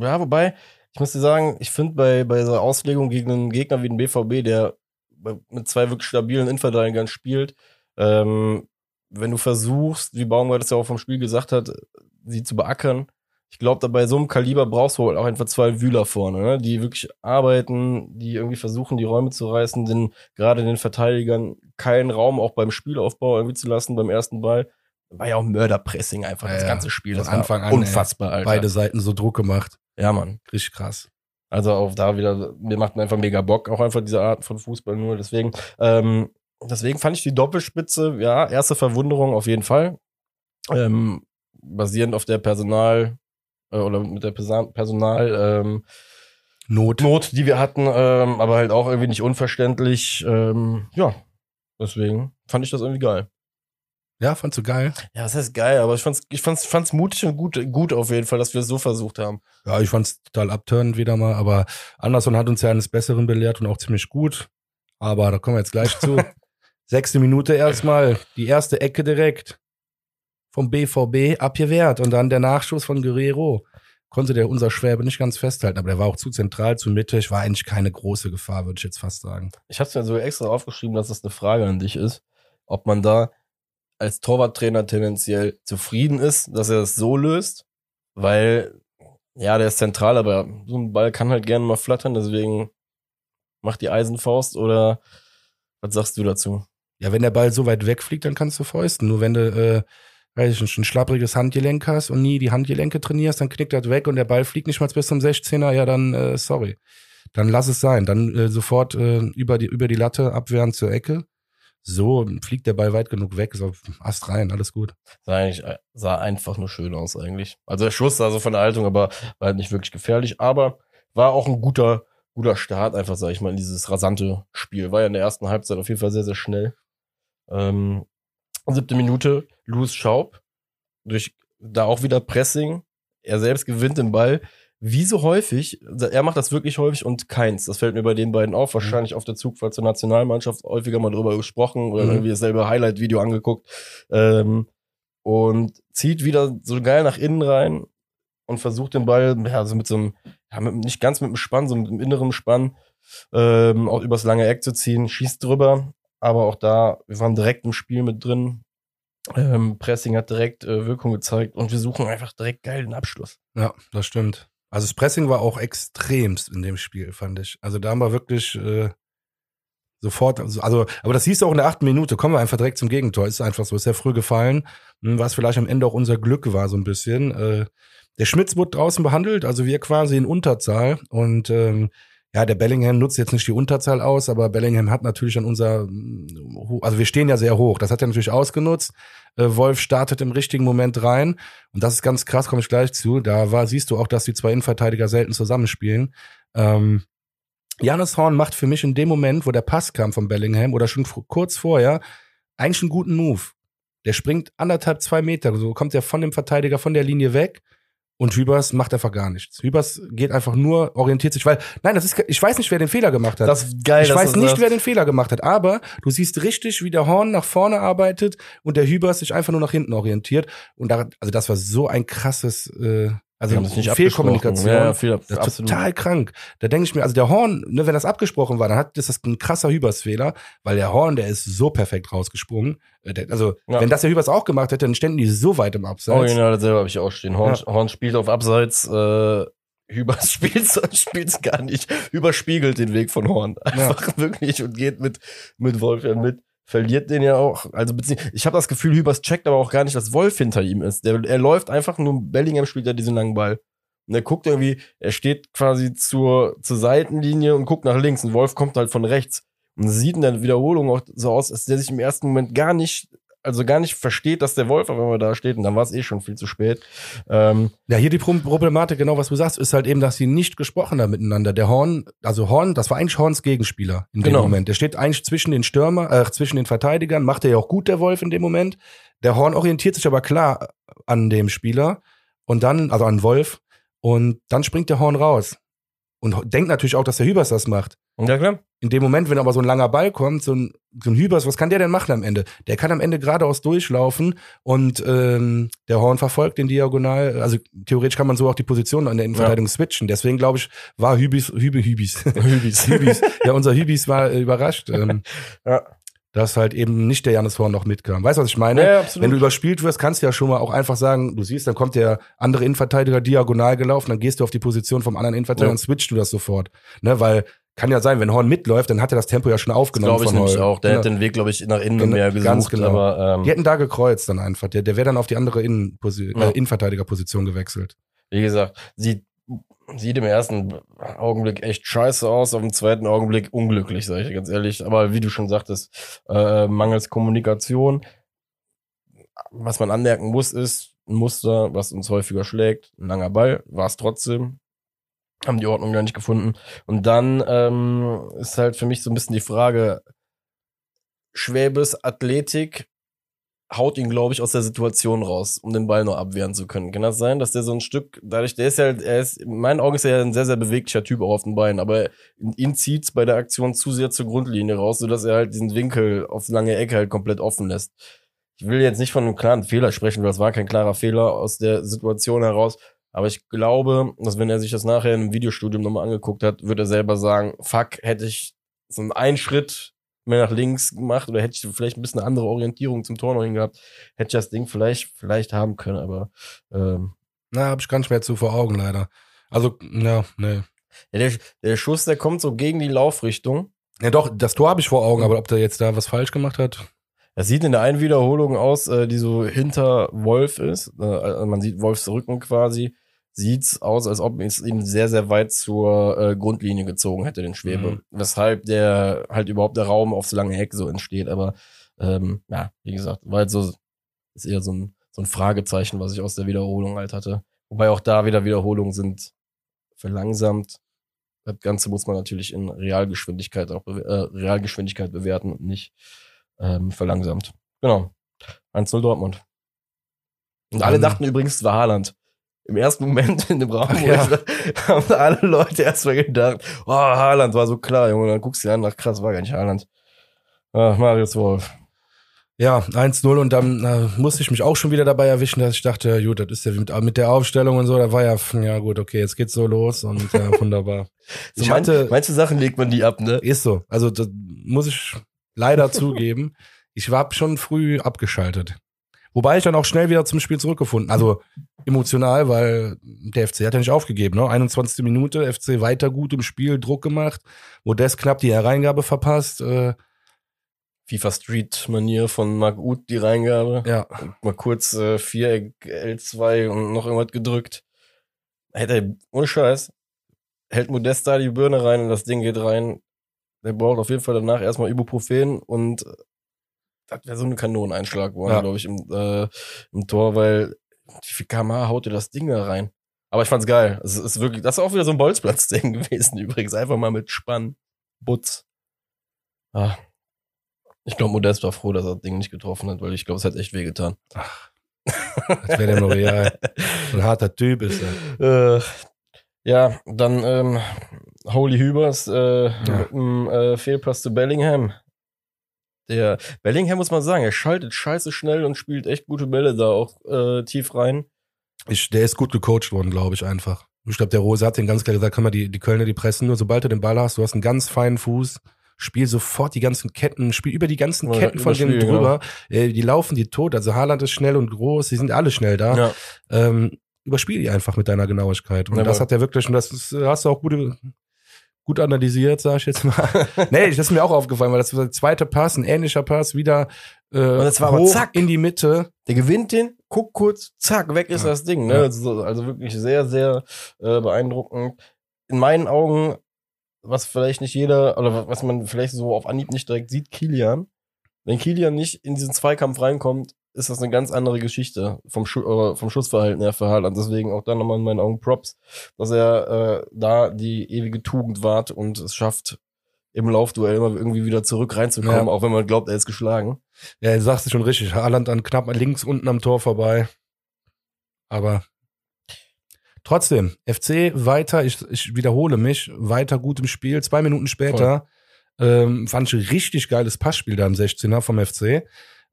ja wobei, ich muss dir sagen, ich finde bei, bei so einer Auslegung gegen einen Gegner wie den BVB, der mit zwei wirklich stabilen Innenverteidigern spielt, ähm, wenn du versuchst, wie Baumgart es ja auch vom Spiel gesagt hat, sie zu beackern, ich glaube, da bei so einem Kaliber brauchst du halt auch einfach zwei Wühler vorne, ne? die wirklich arbeiten, die irgendwie versuchen, die Räume zu reißen, den, gerade den Verteidigern keinen Raum auch beim Spielaufbau irgendwie zu lassen, beim ersten Ball. War ja auch Mörderpressing einfach, Ja, das ganze Spiel. Das Anfang an, ey. unfassbar, Alter. Beide Seiten so Druck gemacht. Ja, Mann. Richtig krass. Also auch da wieder, mir macht einfach mega Bock, auch einfach diese Art von Fußball nur. Deswegen, ähm, deswegen fand ich die Doppelspitze, ja, erste Verwunderung auf jeden Fall. Ähm, basierend auf der Personal äh, oder mit der Personal ähm, Not. Not, die wir hatten, ähm, aber halt auch irgendwie nicht unverständlich. Ähm, ja, deswegen fand ich das irgendwie geil. Ja, fandst du geil? Ja, das heißt geil, aber ich fand's, ich fand's, fand's mutig und gut, gut auf jeden Fall, dass wir es so versucht haben. Ja, ich fand's total abturnend wieder mal, aber Anderson hat uns ja eines Besseren belehrt und auch ziemlich gut. Aber da kommen wir jetzt gleich zu. Sechste Minute erstmal, die erste Ecke direkt vom BVB abgewehrt und dann der Nachschuss von Guerrero. Konnte der unser Schwäbe nicht ganz festhalten, aber der war auch zu zentral, zu mittig, war eigentlich keine große Gefahr, würde ich jetzt fast sagen. Ich habe mir sogar extra aufgeschrieben, dass das eine Frage an dich ist, ob man da als Torwarttrainer tendenziell zufrieden ist, dass er das so löst, weil ja, der ist zentral, aber so ein Ball kann halt gerne mal flattern, deswegen macht die Eisenfaust oder was sagst du dazu? Ja, wenn der Ball so weit wegfliegt, dann kannst du fäusten. Nur wenn du, äh, weiß ich nicht, ein schlappriges Handgelenk hast und nie die Handgelenke trainierst, dann knickt das weg und der Ball fliegt nicht mal bis zum 16er, ja, dann, äh, sorry. Dann lass es sein. Dann äh, sofort äh, über, die, über die Latte abwehren zur Ecke. So fliegt der Ball weit genug weg, so Ast rein, alles gut. Sah, äh, sah einfach nur schön aus eigentlich. Also der Schuss sah so von der Haltung, aber war halt nicht wirklich gefährlich, aber war auch ein guter, guter Start einfach, sag ich mal, in dieses rasante Spiel. War ja in der ersten Halbzeit auf jeden Fall sehr, sehr schnell. Ähm, siebte Minute, Louis Schaub, durch da auch wieder Pressing. Er selbst gewinnt den Ball. Wie so häufig, er macht das wirklich häufig und keins. Das fällt mir bei den beiden auf. Wahrscheinlich auf der Zugfahrt zur Nationalmannschaft häufiger mal drüber gesprochen oder Mhm. irgendwie dasselbe Highlight-Video angeguckt. Ähm, und zieht wieder so geil nach innen rein und versucht den Ball, ja, so mit so einem, ja, mit, nicht ganz mit dem Spann, so mit dem inneren Spann, ähm, auch übers lange Eck zu ziehen, schießt drüber. Aber auch da, wir waren direkt im Spiel mit drin. Ähm, Pressing hat direkt äh, Wirkung gezeigt und wir suchen einfach direkt geil den Abschluss. Ja, das stimmt. Also das Pressing war auch extremst in dem Spiel, fand ich. Also da haben wir wirklich äh, sofort, also, also, aber das hieß auch in der achten Minute, kommen wir einfach direkt zum Gegentor. Ist einfach so, ist sehr früh gefallen, Hm, was vielleicht am Ende auch unser Glück war, so ein bisschen. Äh, der Schmitz wurde draußen behandelt, also wir quasi in Unterzahl und ähm, ja, der Bellingham nutzt jetzt nicht die Unterzahl aus, aber Bellingham hat natürlich an unser, also wir stehen ja sehr hoch, das hat er natürlich ausgenutzt. Äh, Wolf startet im richtigen Moment rein und das ist ganz krass, komme ich gleich zu. Da war, siehst du auch, dass die zwei Innenverteidiger selten zusammenspielen. Ähm, Janis Horn macht für mich in dem Moment, wo der Pass kam von Bellingham oder schon kurz vorher, eigentlich einen guten Move. Der springt anderthalb, zwei Meter, so kommt er von dem Verteidiger von der Linie weg und Hübers macht einfach gar nichts. Hübers geht einfach nur, orientiert sich, weil, nein, das ist, ich weiß nicht, wer den Fehler gemacht hat. Das ist geil. ich weiß nicht, sagst. wer den Fehler gemacht hat, aber du siehst richtig, wie der Horn nach vorne arbeitet und der Hübers sich einfach nur nach hinten orientiert. Und da, also das war so ein krasses, äh, Also Fehlkommunikation. Ja, viel, Das total krank. Da denke ich mir, also der Horn, ne, wenn das abgesprochen war, dann hat das ist ein krasser Hübers-Fehler, weil der Horn, der ist so perfekt rausgesprungen. Äh, Also, Ja. wenn das der Hübers auch gemacht hätte, dann ständen die so weit im Abseits. Original dasselbe habe ich auch stehen. Horn, Horn spielt auf Abseits, äh, Hübers spielt's, spielt's gar nicht. Überspiegelt den Weg von Horn. Einfach wirklich und geht mit, mit Wolf ja mit. Verliert den ja auch. Also ich habe das Gefühl, Hübers checkt aber auch gar nicht, dass Wolf hinter ihm ist. Der, er läuft einfach nur, Bellingham spielt ja diesen langen Ball. Und er guckt irgendwie, er steht quasi zur, zur Seitenlinie und guckt nach links und Wolf kommt halt von rechts. Und sieht in der Wiederholung auch so aus, als der sich im ersten Moment gar nicht, also gar nicht versteht, dass der Wolf auf einmal da steht. Und dann war es eh schon viel zu spät. Ähm, Ja, hier die Pro- Problematik, genau was du sagst, ist halt eben, dass sie nicht gesprochen haben miteinander. Der Horn, also Horn, das war eigentlich Horns Gegenspieler in dem Genau. Moment. Der steht eigentlich zwischen den Stürmer, äh, zwischen den Verteidigern, macht er ja auch gut, der Wolf in dem Moment. Der Horn orientiert sich aber klar an dem Spieler und dann, also an Wolf, und dann springt der Horn raus. Und denkt natürlich auch, dass der Hübers das macht. Ja klar. In dem Moment, wenn aber so ein langer Ball kommt, so ein, so ein Hübers, was kann der denn machen am Ende? Der kann am Ende geradeaus durchlaufen und ähm, der Horn verfolgt den Diagonal. Also theoretisch kann man so auch die Position an der Innenverteidigung switchen. Deswegen glaube ich, war Hübis, Hübe, Hübis, Hübis. Hübis. Ja, unser Hübis war äh, überrascht, ähm, Ja. dass halt eben nicht der Janis Horn noch mitkam. Weißt du, was ich meine? Ja, ja, absolut. Wenn du überspielt wirst, kannst du ja schon mal auch einfach sagen, du siehst, dann kommt der andere Innenverteidiger diagonal gelaufen, dann gehst du auf die Position vom anderen Innenverteidiger Ja. und switchst du das sofort. Ne, weil kann ja sein, wenn Horn mitläuft, dann hat er das Tempo ja schon aufgenommen Glaube ich von nämlich Heul. auch. Der Genau. hat den Weg, glaube ich, nach innen Genau, mehr gesucht. ganz genau. Aber ähm, Die hätten da gekreuzt dann einfach. Der, der wäre dann auf die andere Innenposi Ja. äh, Innenverteidigerposition gewechselt. wie gesagt, sieht, sieht im ersten Augenblick echt scheiße aus, auf dem zweiten Augenblick unglücklich, sage ich ganz ehrlich. Aber wie du schon sagtest, äh, mangels Kommunikation. Was man anmerken muss, ist ein Muster, was uns häufiger schlägt. Ein langer Ball, war es trotzdem. Haben die Ordnung da nicht gefunden. Und dann ähm, ist halt für mich so ein bisschen die Frage, Schwäbes Athletik haut ihn, glaube ich, aus der Situation raus, um den Ball nur abwehren zu können. Kann das sein, dass der so ein Stück, dadurch, der ist ja, er ist, in meinen Augen ist er ja ein sehr, sehr beweglicher Typ auch auf den Beinen, aber ihn zieht's bei der Aktion zu sehr zur Grundlinie raus, sodass er halt diesen Winkel aufs lange Eck halt komplett offen lässt. Ich will jetzt nicht von einem klaren Fehler sprechen, weil es war kein klarer Fehler aus der Situation heraus. Aber ich glaube, dass wenn er sich das nachher im Videostudium nochmal angeguckt hat, wird er selber sagen, fuck, hätte ich so einen Schritt mehr nach links gemacht oder hätte ich vielleicht ein bisschen eine andere Orientierung zum Tor noch hingehabt, hätte ich das Ding vielleicht, vielleicht haben können, aber ähm, Na, habe ich gar nicht mehr zu vor Augen, leider. Also, ja, ne. ja, der, der Schuss, der kommt so gegen die Laufrichtung. Ja, doch, das Tor habe ich vor Augen, aber ob der jetzt da was falsch gemacht hat? Das sieht in der einen Wiederholung aus, äh, die so hinter Wolf ist. Äh, also man sieht Wolfs Rücken quasi. Sieht's aus, als ob es ihn sehr, sehr weit zur äh, Grundlinie gezogen hätte, den Schwebe. Mhm. Weshalb der halt überhaupt der Raum aufs lange Heck so entsteht. Aber ähm, ja, wie gesagt, war halt so, ist eher so ein, so ein Fragezeichen, was ich aus der Wiederholung halt hatte. Wobei auch da wieder Wiederholungen sind verlangsamt. Das Ganze muss man natürlich in Realgeschwindigkeit auch äh, Realgeschwindigkeit bewerten und nicht ähm, verlangsamt. Genau. 1-0 Dortmund. Und alle Dann- dachten übrigens, es war Haaland. Im ersten Moment in dem Raum, Ach ja. ich haben alle Leute erstmal gedacht, oh, Haaland war so klar, Junge. Dann guckst du dir an, ach krass, war gar nicht Haaland. Ach, Marius Wolf. Ja, 1-0 und dann äh, musste ich mich auch schon wieder dabei erwischen, dass ich dachte, ja, gut, das ist ja mit, mit der Aufstellung und so, da war ja, ja gut, okay, jetzt geht's so los und ja, wunderbar. So Ich hatte- manche Sachen legt man die ab, ne? Ist so. Also das muss ich leider zugeben. Ich war schon früh abgeschaltet. Wobei ich dann auch schnell wieder zum Spiel zurückgefunden. Also emotional, weil der FC hat ja nicht aufgegeben. Ne? 21. Minute, FC weiter gut im Spiel, Druck gemacht. Modest knapp die Hereingabe verpasst. Äh, FIFA Street Manier von Marc Uth, die Reingabe. ja, Mal kurz äh, Viereck L2 und noch irgendwas gedrückt. Hätte er, ohne Scheiß, hält Modest da die Birne rein und das Ding geht rein. Der braucht auf jeden Fall danach erstmal Ibuprofen und äh, das wäre so ein Kanoneneinschlag geworden, Ja. glaube ich, im, äh, im Tor, weil wie viel kmh haut dir das Ding da rein? Aber ich fand's geil. Es ist wirklich, das ist auch wieder so ein Bolzplatz-Ding gewesen, übrigens. Einfach mal mit Spann, Butz. Ah. Ich glaube, Modest war froh, dass er das Ding nicht getroffen hat, weil ich glaube, es hat echt wehgetan. das wäre der L'Oreal. Ein harter Typ ist er. Äh, ja, dann ähm, Holy Hübers äh, mit einem äh, Fehlpass zu Bellingham. Der Bellingham muss man sagen, er schaltet scheiße schnell und spielt echt gute Bälle da auch äh, tief rein. Ich, der ist gut gecoacht worden, glaube ich, einfach. Ich glaube, der Rose hat den ganz klar gesagt, kann man die, die Kölner, die pressen nur, sobald du den Ball hast, du hast einen ganz feinen Fuß, spiel sofort die ganzen Ketten, spiel über die ganzen Ja, Ketten von denen überspielen, drüber. Äh, die laufen die tot. Also Haaland ist schnell und groß, die sind alle schnell da. Ja. Ähm, überspiel die einfach mit deiner Genauigkeit. Und Ja, das hat er wirklich, und das ist, hast du auch gut, gut analysiert, sag ich jetzt mal. nee, das ist mir auch aufgefallen, weil das war der zweite Pass, ein ähnlicher Pass, wieder äh, das war aber hoch zack. in die Mitte. Der gewinnt den, guckt kurz, zack, weg ist Ja. das Ding. Ne? Ja. Also, also wirklich sehr, sehr äh, beeindruckend. In meinen Augen, was vielleicht nicht jeder, oder was man vielleicht so auf Anhieb nicht direkt sieht, Kilian. Wenn Kilian nicht in diesen Zweikampf reinkommt, ist das eine ganz andere Geschichte vom, Schu äh, vom Schussverhalten her für Haaland. Deswegen auch da nochmal in meinen Augen Props, dass er äh, da die ewige Tugend wahrt und es schafft, im Laufduell immer irgendwie wieder zurück reinzukommen, Ja. auch wenn man glaubt, er ist geschlagen. Ja, du sagst es schon richtig. Haaland dann knapp links unten am Tor vorbei. Aber trotzdem, FC weiter, ich, ich wiederhole mich, weiter gut im Spiel. Zwei Minuten später ähm, fand ich ein richtig geiles Passspiel da im 16er vom FC.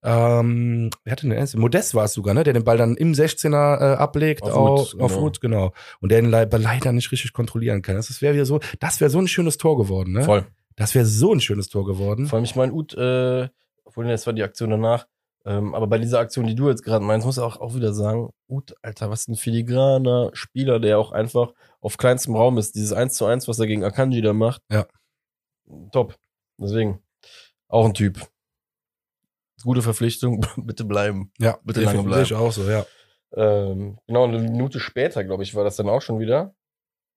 Ähm, wer hatte denn den? Modest war es sogar, ne? Der den Ball dann im 16er äh, ablegt Auf auf, Wood, auf genau. Wood, genau. Und der ihn le leider nicht richtig kontrollieren kann. Das wäre wieder so, das wäre so ein schönes Tor geworden, ne? Voll. Das wäre so ein schönes Tor geworden. Vor allem, ich meine, Ut, äh, obwohl das war die Aktion danach, ähm, aber bei dieser Aktion, die du jetzt gerade meinst, muss ich auch, auch wieder sagen, Ut, Alter, was ein filigraner Spieler, der auch einfach auf kleinstem Raum ist. Dieses 1 zu 1, was er gegen Akanji da macht. Ja. Top. Deswegen, auch ein Typ. Gute Verpflichtung, bitte bleiben. Ja, Bitte lange bleiben. ich auch so, ja. Ähm, genau, eine Minute später, glaube ich, war das dann auch schon wieder.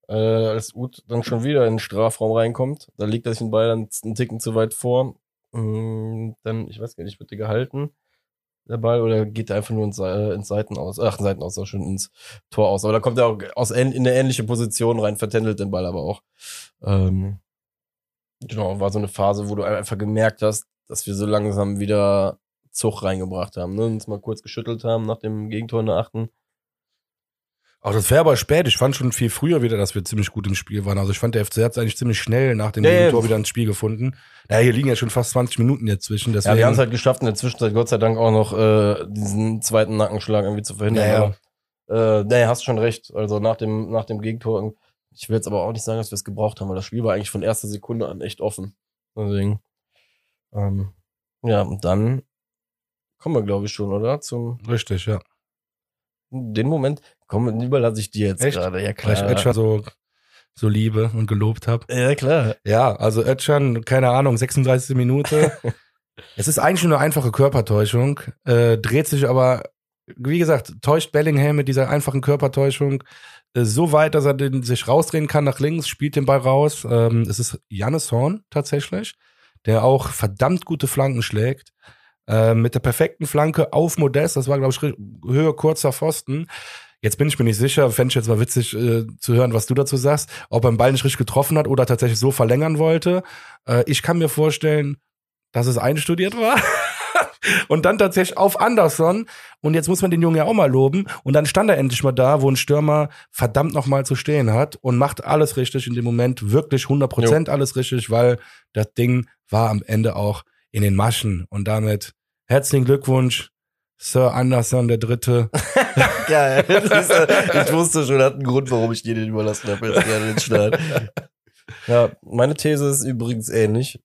Äh, als Uth dann schon wieder in den Strafraum reinkommt. Da liegt er sich den Ball dann einen Ticken zu weit vor. Mm, dann, ich weiß gar nicht, wird der gehalten, der Ball, oder geht der einfach nur ins, äh, ins Seiten aus? Ach, Seiten aus, auch schon ins Tor aus. Aber da kommt er auch aus in eine ähnliche Position rein, vertändelt den Ball aber auch. Ähm, genau, war so eine Phase, wo du einfach gemerkt hast, dass wir so langsam wieder Zug reingebracht haben, ne? uns mal kurz geschüttelt haben nach dem Gegentor in der achten. Auch das wäre aber spät. Ich fand schon viel früher wieder, dass wir ziemlich gut im Spiel waren. Also ich fand, der FC hat es eigentlich ziemlich schnell nach dem Ja. Tor wieder ins Spiel gefunden. Ja, hier liegen ja schon fast 20 Minuten jetzt zwischen. Ja, Deswegen, wir haben es halt geschafft, in der Zwischenzeit Gott sei Dank auch noch äh, diesen zweiten Nackenschlag irgendwie zu verhindern. Ja, ja. Aber, äh, nee, hast schon recht. Also nach dem, nach dem Gegentor, ich will jetzt aber auch nicht sagen, dass wir es gebraucht haben, weil das Spiel war eigentlich von erster Sekunde an echt offen. Deswegen. Ähm, ja, und dann kommen wir, glaube ich, schon, oder? Zum Richtig, ja. den Moment, komm, überlasse ich dir jetzt Echt? gerade. Ja, Weil ich klar. Ötchan so, so liebe und gelobt habe. ja, klar. Ja, also Ötchan, keine Ahnung, 36. Minute. es ist eigentlich nur eine einfache Körpertäuschung, äh, dreht sich aber, wie gesagt, täuscht Bellingham mit dieser einfachen Körpertäuschung äh, so weit, dass er den, sich rausdrehen kann nach links, spielt den Ball raus. Ähm, es ist Jannis Horn tatsächlich, der auch verdammt gute Flanken schlägt. Äh, mit der perfekten Flanke auf Modest, das war, glaube ich, ri- Höhe kurzer Pfosten. Jetzt bin ich mir nicht sicher, fände ich jetzt mal witzig äh, zu hören, was du dazu sagst, ob er den Ball nicht richtig getroffen hat oder tatsächlich so verlängern wollte. Äh, ich kann mir vorstellen, dass es einstudiert war. und dann tatsächlich auf Anderson. Und jetzt muss man den Jungen ja auch mal loben. Und dann stand er endlich mal da, wo ein Stürmer verdammt nochmal zu stehen hat und macht alles richtig in dem Moment, wirklich 100% alles richtig, weil das Ding war am Ende auch in den Maschen. Und damit herzlichen Glückwunsch, Sir Anderson, der Dritte. Geil. Äh, ich wusste schon, hat einen Grund, warum ich dir den überlassen habe, jetzt gerne den Start. Ja, meine These ist übrigens ähnlich.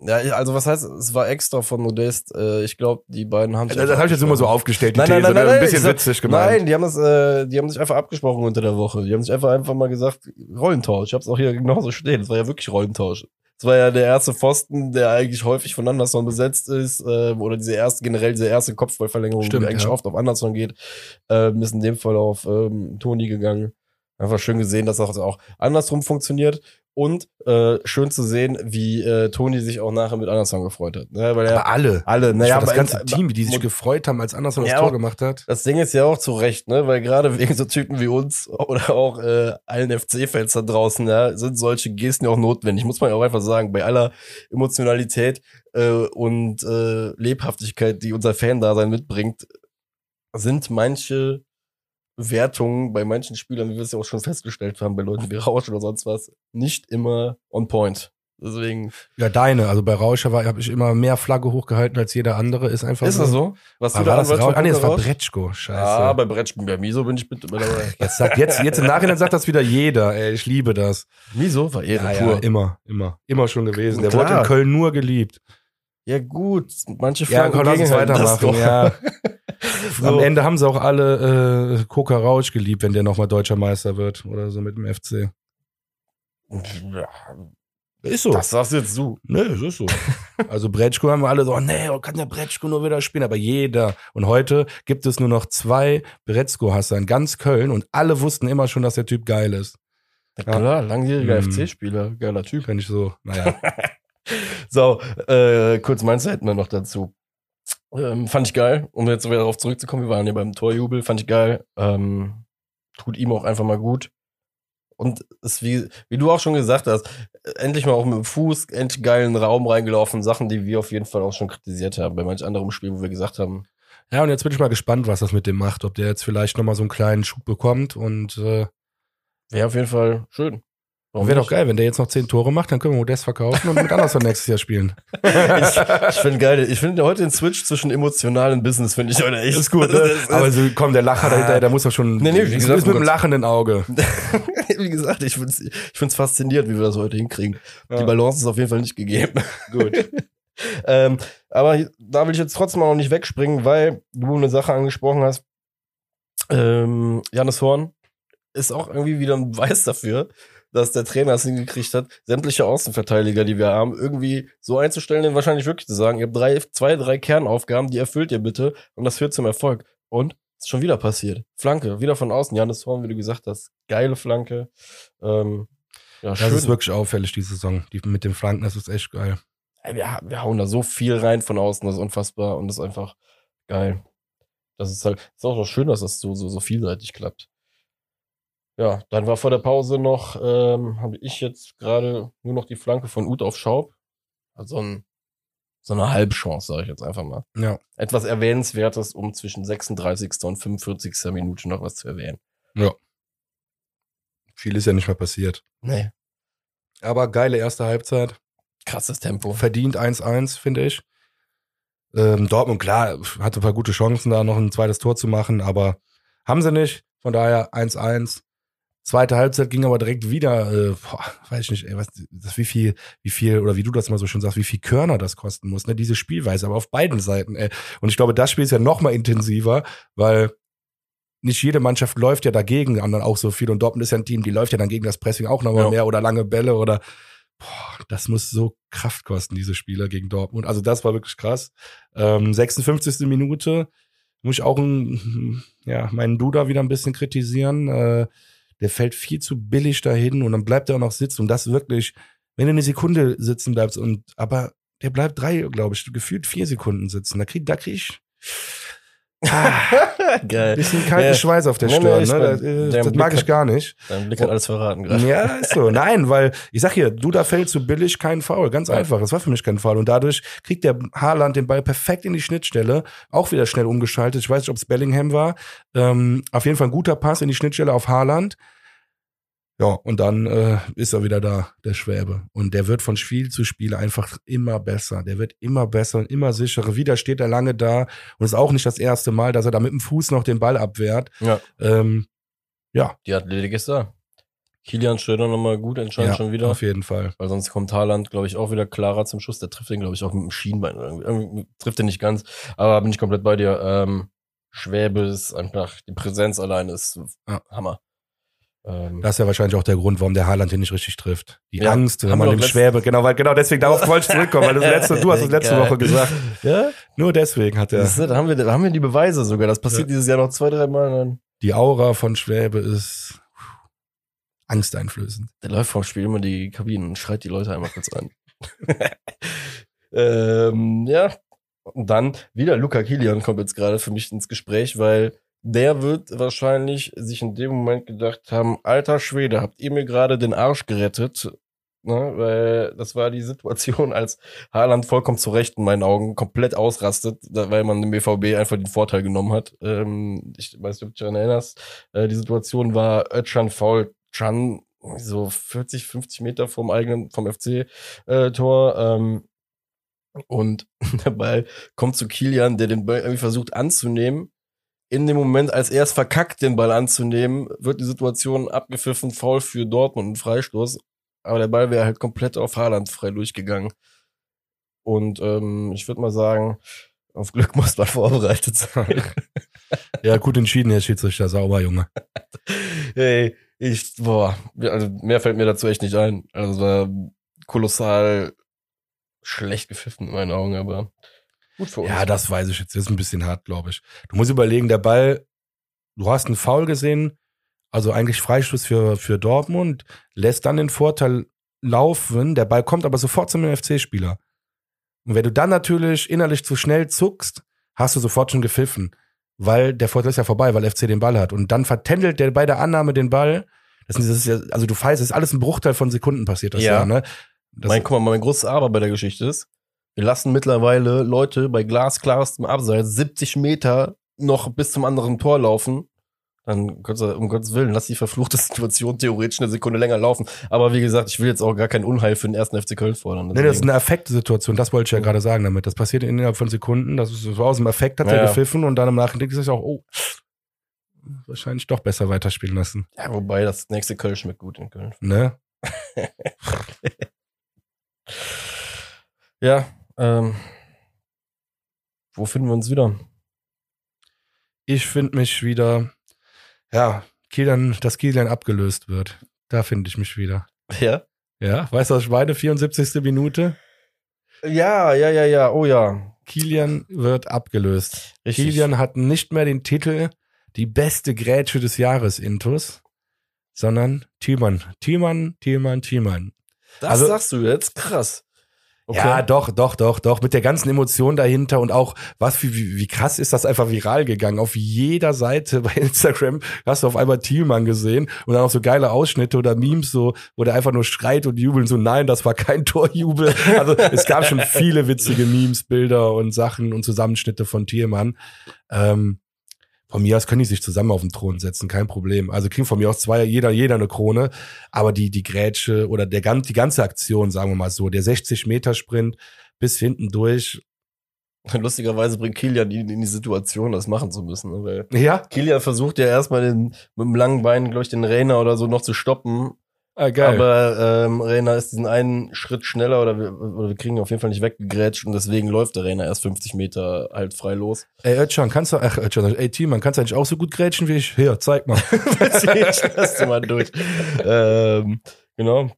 Ja, also was heißt, es war extra von Modest. Äh, ich glaube, die beiden haben sich Das einfach habe ich jetzt immer so aufgestellt, die Nein, nein, These, nein, nein, ne? nein, ein bisschen sag- witzig gemeint. Nein, die haben das, äh, die haben sich einfach abgesprochen unter der Woche. Die haben sich einfach einfach mal gesagt, Rollentausch. Ich habe es auch hier genauso stehen. Es war ja wirklich Rollentausch. Es war ja der erste Pfosten, der eigentlich häufig von Anderson besetzt ist, äh, oder diese erste, generell diese erste Kopfballverlängerung, Stimmt, die eigentlich ja. oft auf Anderson geht, ähm, ist in dem Fall auf ähm, Toni gegangen. Einfach schön gesehen, dass das auch andersrum funktioniert. Und äh, schön zu sehen, wie äh, Toni sich auch nachher mit Anderson gefreut hat. Ne? Weil er Aber alle. alle, Naja, das aber- ganze aber- Team, wie die sich gefreut haben, als Anderson das Ja, Tor auch- gemacht hat. das Ding ist ja auch zu Recht, ne? Weil gerade wegen so Typen wie uns oder auch äh, allen FC-Fans da draußen, ja, sind solche Gesten ja auch notwendig. Muss man ja auch einfach sagen, bei aller Emotionalität äh, und äh, Lebhaftigkeit, die unser Fan-Dasein mitbringt, sind manche Wertungen bei manchen Spielern, wie wir es ja auch schon festgestellt haben, bei Leuten wie Rausch oder sonst was, nicht immer on point. Deswegen. Ja, deine. Also bei Rauscher habe ich immer mehr Flagge hochgehalten als jeder andere. Ist einfach Ist das so? Was du war da das Rausch? Ah, nee, das war? Bretschko. Scheiße. Ah, bei Bretschko, bei Miso bin ich mit dabei. jetzt, sagt, jetzt, jetzt im Nachhinein sagt das wieder jeder. Ey, ich liebe das. Miso war Ehre Ja, ja, pur. immer, immer. Immer schon gewesen. Der Klar. wurde in Köln nur geliebt. Ja, gut. Manche Ja, Flanken komm, lass uns das weitermachen. Ja. So. Am Ende haben sie auch alle äh, Koka Rausch geliebt, wenn der nochmal deutscher Meister wird oder so mit dem FC. Ja, Ist so. das sagst jetzt du. Nee, es ist so. Also Bretschko haben wir alle so, oh, nee, kann der Bretschko nur wieder spielen, aber jeder. Und heute gibt es nur noch zwei Bretschko-Hasser in ganz Köln und alle wussten immer schon, dass der Typ geil ist. Ja, klar, langjähriger Mhm. FC-Spieler, geiler Typ. Kann ich so, naja. So, äh, kurz mein Statement noch dazu. Ähm, fand ich geil, um jetzt wieder darauf zurückzukommen, wir waren hier beim Torjubel, fand ich geil. Ähm, tut ihm auch einfach mal gut. Und ist wie, wie du auch schon gesagt hast, endlich mal auch mit dem Fuß, endlich geilen Raum reingelaufen, Sachen, die wir auf jeden Fall auch schon kritisiert haben, bei manch anderem Spiel, wo wir gesagt haben, Ja, und jetzt bin ich mal gespannt, was das mit dem macht. Ob der jetzt vielleicht nochmal so einen kleinen Schub bekommt und äh, wäre auf jeden Fall schön. Warum wäre doch geil, wenn der jetzt noch zehn Tore macht, dann können wir Modest verkaufen und mit Anderson nächstes Jahr spielen. ich ich finde geil, ich finde heute den Switch zwischen emotional und Business finde ich heute echt Ist gut, ne? Das ist- Aber so, komm, der Lacher Ah. dahinter, der muss doch schon. Nee, nee, wie ist gesagt, mit einem lachenden Auge. wie gesagt, ich finde es ich find's faszinierend, wie wir das heute hinkriegen. Ja. Die Balance ist auf jeden Fall nicht gegeben. Gut. ähm, aber da will ich jetzt trotzdem auch noch nicht wegspringen, weil du eine Sache angesprochen hast. Ähm, Janis Horn ist auch irgendwie wieder ein Beweis dafür, dass der Trainer es hingekriegt hat, sämtliche Außenverteidiger, die wir haben, irgendwie so einzustellen, denen wahrscheinlich wirklich zu sagen, ihr habt drei, zwei, drei Kernaufgaben, die erfüllt ihr bitte und das führt zum Erfolg. Und ist schon wieder passiert. Flanke, wieder von außen. Janis Horn, wie du gesagt hast, geile Flanke. Ähm, ja, Das schön. ist wirklich auffällig, die Saison. Die mit den Flanken, das ist echt geil. Wir, wir hauen da so viel rein von außen, das ist unfassbar und das ist einfach geil. Das ist halt, ist auch noch schön, dass das so, so, so vielseitig klappt. Ja, dann war vor der Pause noch, ähm, habe ich jetzt gerade nur noch die Flanke von Ut auf Schaub. Also ein, so eine Halbchance, sage ich jetzt einfach mal. Ja. Etwas Erwähnenswertes, um zwischen 36. und 45. Minute noch was zu erwähnen. Viel ist ja nicht mehr passiert. Nee. Aber geile erste Halbzeit. Krasses Tempo. Verdient 1-1, finde ich. Ähm, Dortmund, klar, hatte ein paar gute Chancen, da noch ein zweites Tor zu machen, aber haben sie nicht. Von daher 1-1. Zweite Halbzeit ging aber direkt wieder, äh, boah, weiß ich nicht, ey, was, das, wie viel, wie viel, oder wie du das mal so schön sagst, wie viel Körner das kosten muss, ne, diese Spielweise, aber auf beiden Seiten, ey. Und ich glaube, das Spiel ist ja noch mal intensiver, weil nicht jede Mannschaft läuft ja dagegen, anderen auch so viel. Und Dortmund ist ja ein Team, die läuft ja dann gegen das Pressing auch noch mal Ja. mehr oder lange Bälle oder, boah, das muss so Kraft kosten, diese Spieler gegen Dortmund. Also das war wirklich krass. Ähm, 56. Minute muss ich auch ein, ja, meinen Duda wieder ein bisschen kritisieren. Äh, der fällt viel zu billig dahin und dann bleibt er auch noch sitzen und das wirklich, wenn du eine Sekunde sitzen bleibst und, aber der bleibt drei, glaube ich, gefühlt vier Sekunden sitzen. Da krieg, da krieg ich ah, Geil. bisschen kalten Ja. Schweiß auf der Stirn. ne? Das, äh, das mag ich hat- gar nicht. Dein Blick hat alles verraten gerade. Ja, ist so. Nein, weil ich sag hier, Duda fällt zu billig, kein Foul. Ganz Ja. einfach. Das war für mich kein Foul. Und dadurch kriegt der Haaland den Ball perfekt in die Schnittstelle. Auch wieder schnell umgeschaltet. Ich weiß nicht, ob es Bellingham war. Ähm, auf jeden Fall ein guter Pass in die Schnittstelle auf Haaland. Ja, und dann äh, ist er wieder da, der Schwäbe. Und der wird von Spiel zu Spiel einfach immer besser. Der wird immer besser und immer sicherer. Wieder steht er lange da. Und ist auch nicht das erste Mal, dass er da mit dem Fuß noch den Ball abwehrt. Ja. Ähm, ja, Die Athletik ist da. Kilian Schröder nochmal gut entscheidend ja schon wieder. auf jeden Fall. Weil sonst kommt Haaland, glaube ich, auch wieder klarer zum Schuss. Der trifft den, glaube ich, auch mit dem Schienbein. Irgendwie, irgendwie trifft den nicht ganz. Aber bin ich komplett bei dir. Ähm, Schwäbe ist einfach, die Präsenz allein ist Ja. Hammer. Ähm, Das ist ja wahrscheinlich auch der Grund, warum der Haaland hier nicht richtig trifft. Die Ja, Angst, wenn man dem Schwäbe, genau, weil genau deswegen darauf wollte ich zurückkommen, weil das letzte, du hast es letzte. Woche gesagt. ja? Nur deswegen hat er. Siehst du, Da, haben wir, da haben wir die Beweise sogar. Das passiert Ja. dieses Jahr noch zwei, drei Mal. Dann, Die Aura von Schwäbe ist angsteinflößend. der läuft vom Spiel immer die Kabinen und schreit die Leute einmal kurz an. ähm, ja. Und dann wieder Luca Kilian kommt jetzt gerade für mich ins Gespräch, weil der wird wahrscheinlich sich in dem Moment gedacht haben, alter Schwede, habt ihr mir gerade den Arsch gerettet? Ne, weil das war die Situation, als Haaland vollkommen zu Recht in meinen Augen komplett ausrastet, weil man dem BVB einfach den Vorteil genommen hat. Ähm, ich weiß nicht, ob du dich daran erinnerst. Äh, die Situation war Özcan fault Can so 40, 50 Meter vom eigenen, vom FC-Tor. ähm, und der Ball kommt zu Kilian, der den Ball irgendwie versucht anzunehmen. In dem Moment, als er es verkackt, den Ball anzunehmen, wird die Situation abgepfiffen, faul für Dortmund, ein Freistoß. Aber der Ball wäre halt komplett auf Haaland frei durchgegangen. Und ähm, ich würde mal sagen, auf Glück muss man vorbereitet sein. Ja, gut entschieden, Herr Schiedsrichter, sauber, Junge. hey, ich, boah, also mehr fällt mir dazu echt nicht ein. Also war kolossal schlecht gepfiffen in meinen Augen, aber gut für uns. Ja, das weiß ich jetzt. Das ist ein bisschen hart, glaube ich. Du musst überlegen, der Ball, du hast einen Foul gesehen, also eigentlich Freistoß für, für Dortmund, lässt dann den Vorteil laufen, der Ball kommt aber sofort zum FC-Spieler. Und wenn du dann natürlich innerlich zu schnell zuckst, hast du sofort schon gepfiffen, weil der Vorteil ist ja vorbei, weil FC den Ball hat. Und dann vertändelt der bei der Annahme den Ball. Das ist, ja, also du weißt, es ist alles ein Bruchteil von Sekunden passiert das Ja. ja, ne? Das, mein, guck mal, mein großes Aber bei der Geschichte ist, wir lassen mittlerweile Leute bei glasklarstem Abseits 70 Meter noch bis zum anderen Tor laufen. Dann, um Gottes Willen, lass die verfluchte Situation theoretisch eine Sekunde länger laufen. Aber wie gesagt, ich will jetzt auch gar kein Unheil für den ersten FC Köln fordern. Nee, das ist Deswegen- eine Affektsituation, das wollte ich ja gerade sagen damit. Das passiert innerhalb von Sekunden, das ist so aus dem Affekt hat Ja, er gepfiffen und dann im Nachhinein ist es auch, oh, wahrscheinlich doch besser weiterspielen lassen. ja, wobei das nächste Köln schmeckt gut in Köln. Ne? Ja, ähm, wo finden wir uns wieder? Ich finde mich wieder, ja, Kilian, dass Kilian abgelöst wird. Da finde ich mich wieder. Ja? Ja, weißt du, was ich meine? 74. Minute. Ja, ja, ja, ja, oh ja. Kilian wird abgelöst. Richtig. Kilian hat nicht mehr den Titel die beste Grätsche des Jahres Intus, sondern Thielmann. Thielmann, Thielmann, Thielmann. Das also- sagst du jetzt? Krass. Ja, doch, doch, doch, doch. Mit der ganzen Emotion dahinter und auch, was, wie, wie, wie krass ist das einfach viral gegangen. Auf jeder Seite bei Instagram hast du auf einmal Thielmann gesehen und dann auch so geile Ausschnitte oder Memes, so, wo der einfach nur schreit und jubelt. So, nein, das war kein Torjubel. Also es gab schon viele witzige Memes, Bilder und Sachen und Zusammenschnitte von Thielmann. Ähm, von mir aus können die sich zusammen auf den Thron setzen, kein Problem. Also kriegen von mir aus zwei, jeder, jeder eine Krone. Aber die, die Grätsche oder der, die ganze Aktion, sagen wir mal so, der 60-Meter-Sprint bis hinten durch. Lustigerweise bringt Kilian ihn in die Situation, das machen zu müssen. Ne? Weil Ja, Kilian versucht ja erstmal den, mit dem langen Bein, glaube ich, den Rainer oder so noch zu stoppen. Ah, geil. Aber ähm, Rainer ist diesen einen Schritt schneller oder wir, oder wir kriegen ihn auf jeden Fall nicht weggegrätscht und deswegen läuft der Rainer erst 50 Meter halt frei los. ey, Özcan, kannst du, ach, Özcan, ey, Thielmann, kannst du eigentlich auch so gut grätschen wie ich? Hier, zeig mal. Lass du mal durch. ähm, genau.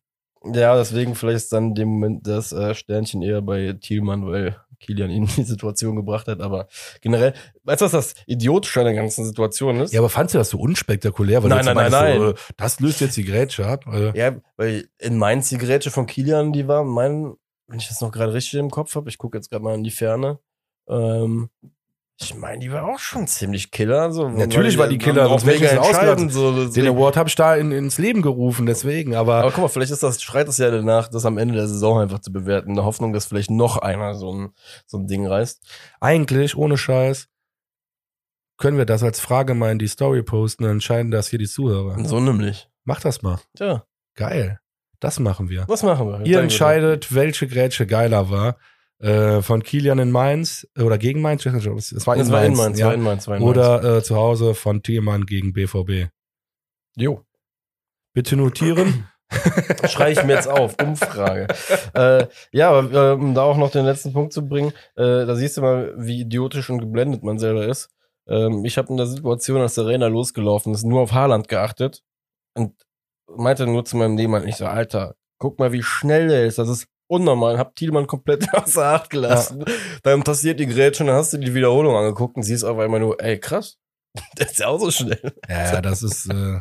Ja, deswegen vielleicht ist dann in dem Moment das äh, Sternchen eher bei Thielmann, weil Kilian ihn in die Situation gebracht hat. Aber generell, weißt du, was das Idiotische an der ganzen Situation ist? ja, aber fandst du das so unspektakulär? Weil Nein, nein, meinst, nein, so, nein. äh, das löst jetzt die Grätsche ab. Äh, Ja, weil in Mainz die Grätsche von Kilian, die war mein, wenn ich das noch gerade richtig im Kopf habe, ich gucke jetzt gerade mal in die Ferne. Ähm, ich meine, die war auch schon ziemlich Killer. So, Natürlich war die Killer, sonst wäre ich nicht ausgelassen. So, den Award habe ich da in, ins Leben gerufen, deswegen. Aber, Aber guck mal, vielleicht ist das, schreit das ja danach, das am Ende der Saison einfach zu bewerten, in der Hoffnung, dass vielleicht noch einer so ein, so ein Ding reißt. eigentlich, ohne Scheiß, können wir das als Frage mal in die Story posten und entscheiden das hier die Zuhörer. So nämlich. Mach das mal. Tja, Geil. Das machen wir. was machen wir? Ihr entscheidet, welche Grätsche geiler war. Äh, von Kilian in Mainz äh, oder gegen Mainz. Es war in Das war in Mainz. Mainz, ja. war in Mainz, war in Mainz. Oder äh, zu Hause von Thielmann gegen BVB. Jo. Bitte notieren. Schreibe ich mir jetzt auf. Umfrage. äh, ja, aber äh, um da auch noch den letzten Punkt zu bringen, da siehst du mal, wie idiotisch und geblendet man selber ist. Ähm, ich habe in der Situation, als der Rainer losgelaufen ist, nur auf Haaland geachtet und meinte nur zu meinem Nebenmann, ich so, Alter, guck mal, wie schnell der ist. Das ist unnormal. Hab Thielmann komplett außer Acht gelassen. Dann passiert die Grätsche und dann hast du die Wiederholung angeguckt und siehst auf einmal nur, ey, krass. Der ist ja auch so schnell. Ja, das ist äh,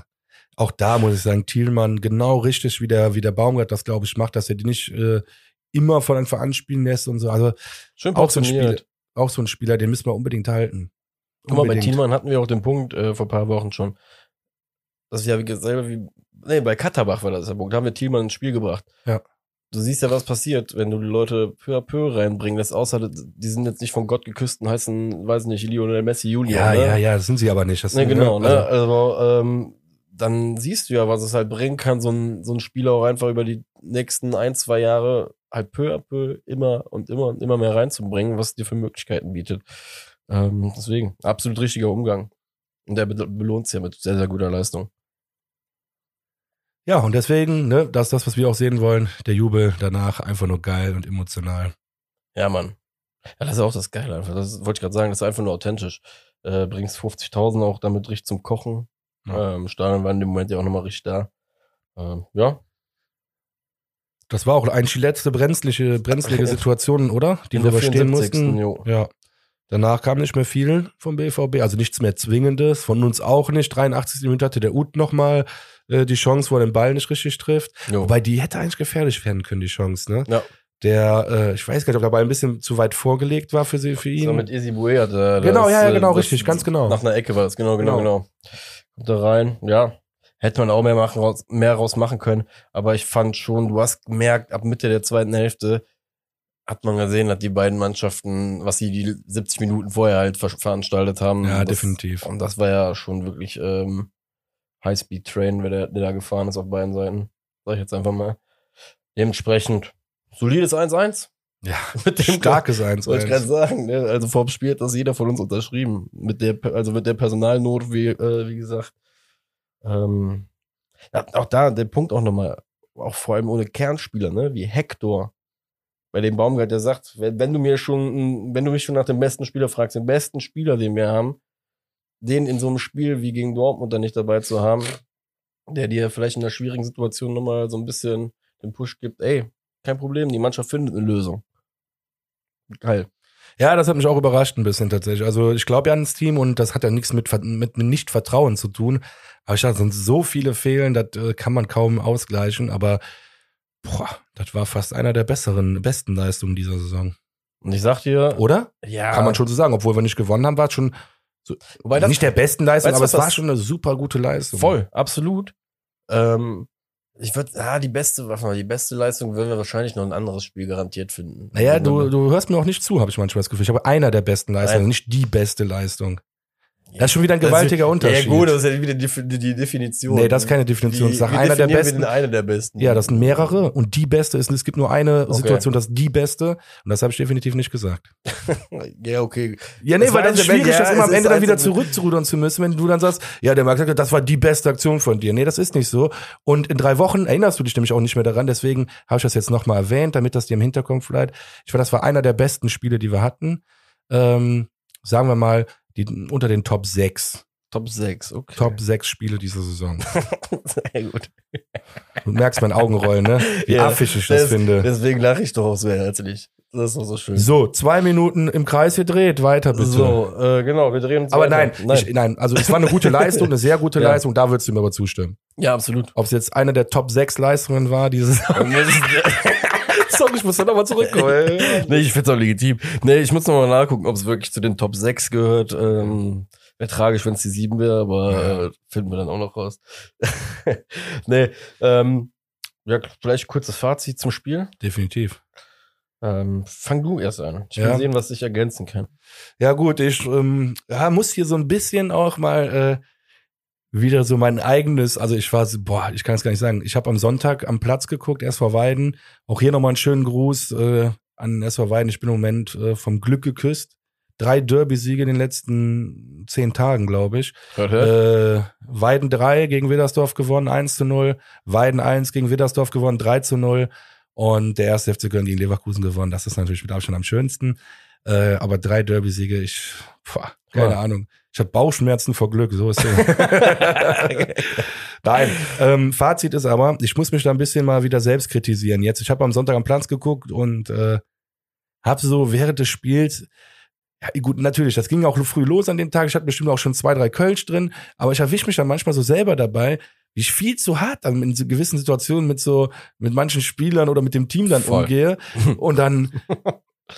auch da muss ich sagen, Thielmann genau richtig, wie der, wie der Baumgart das, glaube ich, macht, dass er die nicht äh, immer von Anfang an spielen lässt und so. Also Schön auch so ein. Spieler, auch so ein Spieler, den müssen wir unbedingt halten. Guck mal, bei. Thielmann hatten wir auch den Punkt äh, vor ein paar Wochen schon. Das ist ja wie, selber wie, nee, bei Katterbach war das der Punkt. Da haben wir Thielmann ins Spiel gebracht. Ja. Du siehst ja, was passiert, wenn du die Leute peu à peu reinbringen lässt, außer die sind jetzt nicht von Gott geküsst und heißen, weiß nicht, Lionel Messi Junior. Ja, ne? ja, ja, das sind sie aber nicht. Das Ne, sind, genau, ne? Also, Also, ähm, dann siehst du ja, was es halt bringen kann, so ein, so ein Spieler auch einfach über die nächsten ein, zwei Jahre halt peu à peu immer und immer und immer mehr reinzubringen, was dir für Möglichkeiten bietet. Ähm, deswegen, absolut richtiger Umgang. Und der belohnt es ja mit sehr, sehr guter Leistung. Ja, und deswegen, ne, das ist das, was wir auch sehen wollen. Der Jubel danach einfach nur geil und emotional. Ja, Mann. Ja, das ist auch das Geile einfach. Das wollte ich gerade sagen, das ist einfach nur authentisch. Äh, bringst 50.000 auch damit richtig zum Kochen. Ja. Ähm, Stadion war in dem Moment ja auch nochmal richtig da. Ähm, ja. Das war auch eigentlich die letzte brenzliche, brenzlige Situation, oder? Die wir überstehen mussten. Jo. Ja. Danach kam nicht mehr viel vom BVB, also nichts mehr Zwingendes, von uns auch nicht. 83. Minute hatte der Ut nochmal äh, die Chance, wo er den Ball nicht richtig trifft. Jo. Wobei die hätte eigentlich gefährlich werden können, die Chance, ne? Ja. Der, äh, ich weiß gar nicht, ob der Ball ein bisschen zu weit vorgelegt war für, sie, für ihn. So mit Easy Bue hat er. Genau, das, ja, ja, genau, richtig, ganz genau. Nach einer Ecke war das, genau, genau, genau. genau. Kommt da rein, ja. Hätte man auch mehr machen, mehr raus machen können. Aber ich fand schon, du hast gemerkt, ab Mitte der zweiten Hälfte, hat man gesehen, dass die beiden Mannschaften, was sie die 70 Minuten vorher halt ver veranstaltet haben. Ja, das, definitiv. Und das war ja schon wirklich ähm, High-Speed-Train, der, der da gefahren ist auf beiden Seiten. Sag ich jetzt einfach mal. Dementsprechend solides 1-1. Ja, mit dem starkes 1-1. Wollte ich gerade sagen. Ne? Also vorm Spiel hat das jeder von uns unterschrieben. Mit der, also mit der Personalnot, wie, äh, wie gesagt. Ähm, ja, auch da der Punkt auch nochmal, auch vor allem ohne Kernspieler, ne? Wie Hector, bei dem Baumgart, der sagt, wenn, du mir schon, wenn du mich schon nach dem besten Spieler fragst, den besten Spieler, den wir haben, den in so einem Spiel wie gegen Dortmund dann nicht dabei zu haben, der dir vielleicht in einer schwierigen Situation nochmal so ein bisschen den Push gibt, ey, kein Problem, die Mannschaft findet eine Lösung. Geil. Ja, das hat mich auch überrascht ein bisschen tatsächlich. Also ich glaube ja ans Team und das hat ja nichts mit, mit, Nicht-Vertrauen zu tun. Aber ich dachte, sind so viele Fehlen, das äh, kann man kaum ausgleichen. Aber Boah, das war fast einer der besseren, besten Leistungen dieser Saison. Und ich sag dir. Oder? Ja. Kann man schon so sagen. Obwohl wir nicht gewonnen haben, war es schon so, Wobei das, nicht der besten Leistung, aber es war schon eine super gute Leistung. Voll, absolut. Ähm, ich würde, ah, die beste, die beste Leistung würden wir wahrscheinlich noch ein anderes Spiel garantiert finden. Naja, du, du hörst mir auch nicht zu, habe ich manchmal das Gefühl. Ich habe einer der besten Leistungen, Nein. nicht die beste Leistung. Das ist schon wieder ein gewaltiger ist, Unterschied. Ja, gut, das ist ja wieder die, die Definition. Nee, das ist keine Definition. Wie, einer der besten. Eine der besten. Ja, das sind mehrere und die beste ist, es gibt nur eine okay. Situation, das ist die beste und das habe ich definitiv nicht gesagt. ja, okay. Ja, nee, das weil das ist schwierig, ja, das immer am Ende dann wieder zurückzurudern zu müssen, wenn du dann sagst, ja, der Marc sagt, das war die beste Aktion von dir. Nee, das ist nicht so. Und in drei Wochen erinnerst du dich nämlich auch nicht mehr daran, deswegen habe ich das jetzt nochmal erwähnt, damit das dir im Hinterkopf bleibt. Ich fand, das war einer der besten Spiele, die wir hatten. Ähm, sagen wir mal, die, unter den Top 6 Top 6, okay. Top 6 Spiele dieser Saison. Sehr gut. Du merkst mein Augenrollen, ne? Wie ja, affisch ich das, das finde. Deswegen lache ich doch auch so herzlich. Das ist doch so schön. So, zwei Minuten im Kreis gedreht, weiter bitte. So, äh, genau, wir drehen uns Aber weiter. nein, nein. Ich, nein, also es war eine gute Leistung, eine sehr gute ja. Leistung, da würdest du mir aber zustimmen. Ja, absolut. Ob es jetzt eine der Top 6 Leistungen war, dieses. Sorry, ich muss da nochmal zurückkommen. nee, ich find's auch legitim. Nee, ich muss nochmal nachgucken, ob es wirklich zu den Top 6 gehört. Ähm, Wäre tragisch, wenn es die 7 wäre, aber äh, finden wir dann auch noch raus. nee, ähm, ja, vielleicht kurzes Fazit zum Spiel. Definitiv. Ähm, fang du erst an. Ich will ja. sehen, was ich ergänzen kann. Ja, gut, ich ähm, ja, muss hier so ein bisschen auch mal äh, wieder so mein eigenes, also ich war, boah, ich kann es gar nicht sagen. Ich habe am Sonntag am Platz geguckt, vor Weiden. Auch hier nochmal einen schönen Gruß äh, an SV Weiden. Ich bin im Moment äh, vom Glück geküsst drei Derby-Siege in den letzten zehn Tagen, glaube ich. Äh, Weiden 3 gegen Widdersdorf gewonnen, 1 zu 0. Weiden 1 gegen Widdersdorf gewonnen, 3 zu 0. Und der erste FC Köln gegen Leverkusen gewonnen. Das ist natürlich mit Abstand am schönsten. Äh, aber drei Derby-Siege, ich, boah, keine ja. Ahnung. Ich habe Bauchschmerzen vor Glück, so ist es. Nein, ähm, Fazit ist aber, ich muss mich da ein bisschen mal wieder selbst kritisieren. Jetzt, ich habe am Sonntag am Platz geguckt und äh, habe so während des Spiels ja, gut, natürlich, das ging auch früh los an dem Tag. Ich hatte bestimmt auch schon zwei, drei Kölsch drin, aber ich erwische mich dann manchmal so selber dabei, wie ich viel zu hart dann in so gewissen Situationen mit so, mit manchen Spielern oder mit dem Team dann Voll. umgehe. Und dann,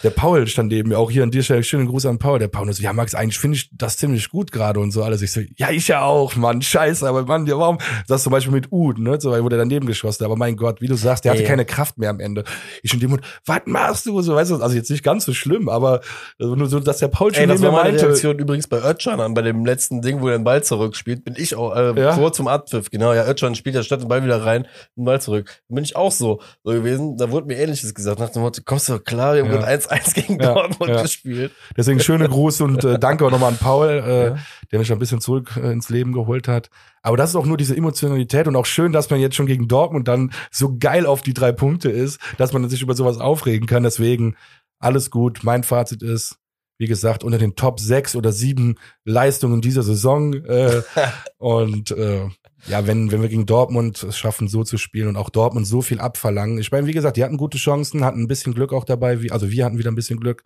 Der Paul stand neben mir, auch hier an dir Stelle schönen Gruß an Paul. Der Paul und so, ja Max, eigentlich finde ich das ziemlich gut gerade und so alles. Ich so, ja ich ja auch, Mann, scheiße, aber Mann, ja warum? Das zum Beispiel mit Ud, ne, so, wo der daneben geschossen hat. Aber mein Gott, wie du sagst, der hatte Ja. keine Kraft mehr am Ende. Ich in dem Mund, was machst du? So, weißt du, also jetzt nicht ganz so schlimm, aber nur so, dass der Paul schon Ey, das war meine meinte, Reaktion übrigens bei Özcan an, bei dem letzten Ding, wo er den Ball zurückspielt, bin ich auch, äh, Ja? vor zum Abpfiff, genau, ja, Özcan spielt ja statt den Ball wieder rein, den Ball zurück. Bin ich auch so, so gewesen, da wurde mir ähnliches gesagt, nach dem Motto, kommst du klar, wir haben Ja. Gerade 1-1 gegen Ja, Dortmund ja. gespielt. Deswegen schöne Gruß und äh, danke auch nochmal an Paul, äh, Ja. der mich ein bisschen zurück äh, ins Leben geholt hat. Aber das ist auch nur diese Emotionalität und auch schön, dass man jetzt schon gegen Dortmund dann so geil auf die drei Punkte ist, dass man sich über sowas aufregen kann. Deswegen alles gut. Mein Fazit ist, wie gesagt, unter den Top sechs oder sieben Leistungen dieser Saison. Äh, und äh, ja, wenn, wenn wir gegen Dortmund es schaffen, so zu spielen und auch Dortmund so viel abverlangen. Ich meine, wie gesagt, die hatten gute Chancen, hatten ein bisschen Glück auch dabei. Wie, also wir hatten wieder ein bisschen Glück.